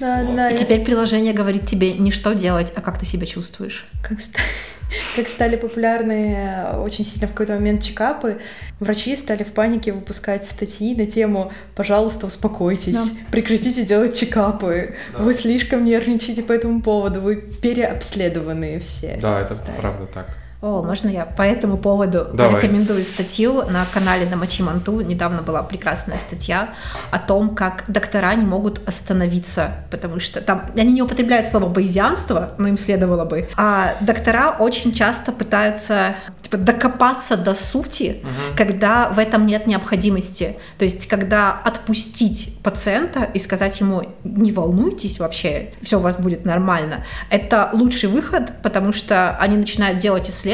Да, да, И я теперь приложение говорит тебе не что делать, а как ты себя чувствуешь. как, ста- как стали популярны э, очень сильно в какой-то момент чекапы, врачи стали в панике выпускать статьи на тему «Пожалуйста, успокойтесь, Да. прекратите делать чекапы, вы слишком нервничаете по этому поводу, вы переобследованные все». Да, это стали». правда так. О, можно я по этому поводу Давай. порекомендую статью на канале Намочи Манту. Недавно была прекрасная статья о том, как доктора не могут остановиться, потому что там они не употребляют слово боязянство, но им следовало бы. А доктора очень часто пытаются типа, докопаться до сути, когда в этом нет необходимости. То есть, когда отпустить пациента и сказать ему, не волнуйтесь вообще, все у вас будет нормально, это лучший выход, потому что они начинают делать исследования,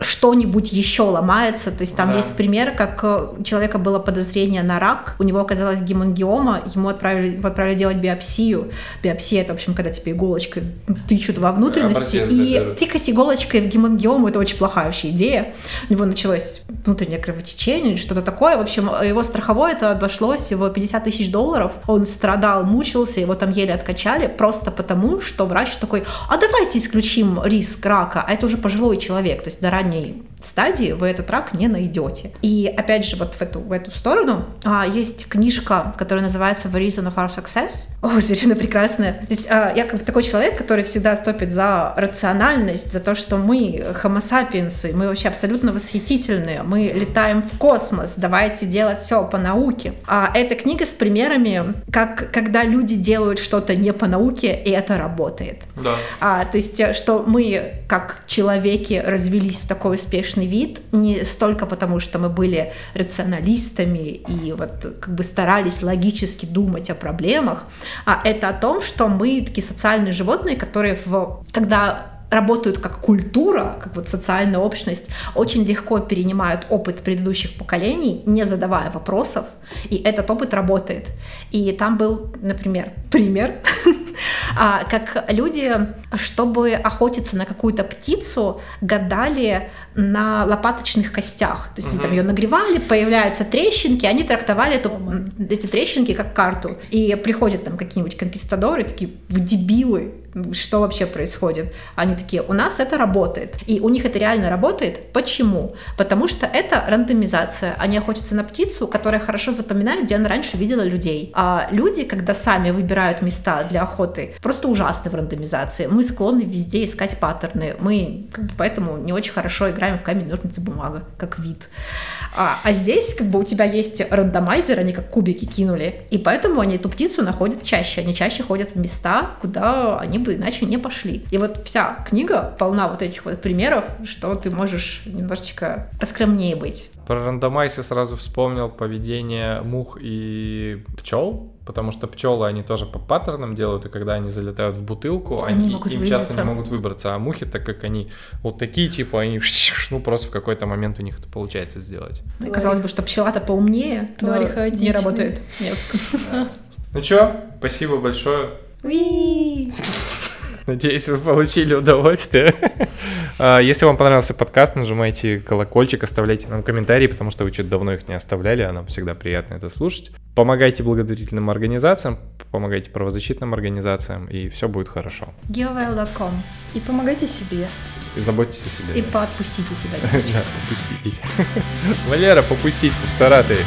что-нибудь еще ломается. То есть там Да. есть пример, как э, у человека было подозрение на рак, у него оказалась гемангиома, ему отправили, отправили делать биопсию. Биопсия это, в общем, когда тебе иголочкой тычут во внутренности, Обратец и заберут. тыкать иголочкой в гемангиому это очень плохая вообще идея. У него началось внутреннее кровотечение или что-то такое. В общем, его страховое это обошлось его 50 тысяч долларов. Он страдал, мучился, его там еле откачали, просто потому, что врач такой, а давайте исключим риск рака, а это уже пожилой человек, то есть на ранней стадии вы этот рак не найдете. И опять же, вот в эту, в эту сторону а, есть книжка, которая называется The Reason of Our Success. О, совершенно прекрасная. То есть, а, я как бы такой человек, который всегда стопит за рациональность, за то, что мы homo sapiens, мы вообще абсолютно восхитительные, мы летаем в космос, давайте делать все по науке. А эта книга с примерами, как когда люди делают что-то не по науке, и это работает. Да. А, то есть, э, что мы, как человеки, развелись в такой успешный вид, не столько потому, что мы были рационалистами и вот как бы старались логически думать о проблемах, а это о том, что мы такие социальные животные, которые, в, когда работают как культура, как вот социальная общность, очень легко перенимают опыт предыдущих поколений, не задавая вопросов, и этот опыт работает. И там был, например, пример, а, как люди, чтобы охотиться на какую-то птицу, гадали на лопаточных костях. То есть они там ее нагревали, появляются трещинки, они трактовали эту, эти трещинки как карту. И приходят там какие-нибудь конкистадоры, такие, вы дебилы, что вообще происходит? Они такие, у нас это работает. И у них это реально работает. Почему? Потому что это рандомизация. Они охотятся на птицу, которая хорошо запоминает, где она раньше видела людей. А люди, когда сами выбирают места для охоты, просто ужасны в рандомизации. Мы склонны везде искать паттерны. Мы как бы, поэтому не очень хорошо играем в камень, ножницы, бумага, как вид. А, а здесь как бы у тебя есть рандомайзер, они как кубики кинули, и поэтому они эту птицу находят чаще. Они чаще ходят в места, куда они бы иначе не пошли. И вот вся книга полна вот этих вот примеров, что ты можешь немножечко поскромнее быть. Про рандомайз я сразу вспомнил поведение мух и пчел, потому что пчелы они тоже по паттернам делают, и когда они залетают в бутылку, Они они, могут им часто выбраться. не могут выбраться, а мухи, так как они вот такие, типа, они ну просто в какой-то момент у них это получается сделать. И казалось бы, что пчела-то поумнее, но Твари не хаотичные. работает. Нет. Ну чё, спасибо большое. Уи! Надеюсь, вы получили удовольствие А, Если вам понравился подкаст, нажимайте колокольчик, оставляйте нам комментарии, потому что вы что-то давно их не оставляли, а нам всегда приятно это слушать. Помогайте благотворительным организациям, помогайте правозащитным организациям, и все будет хорошо. Geovel.com. И помогайте себе. И заботьтесь о себе. И поотпустите себя. Да, попуститесь. Валера, попустись, в Саратове.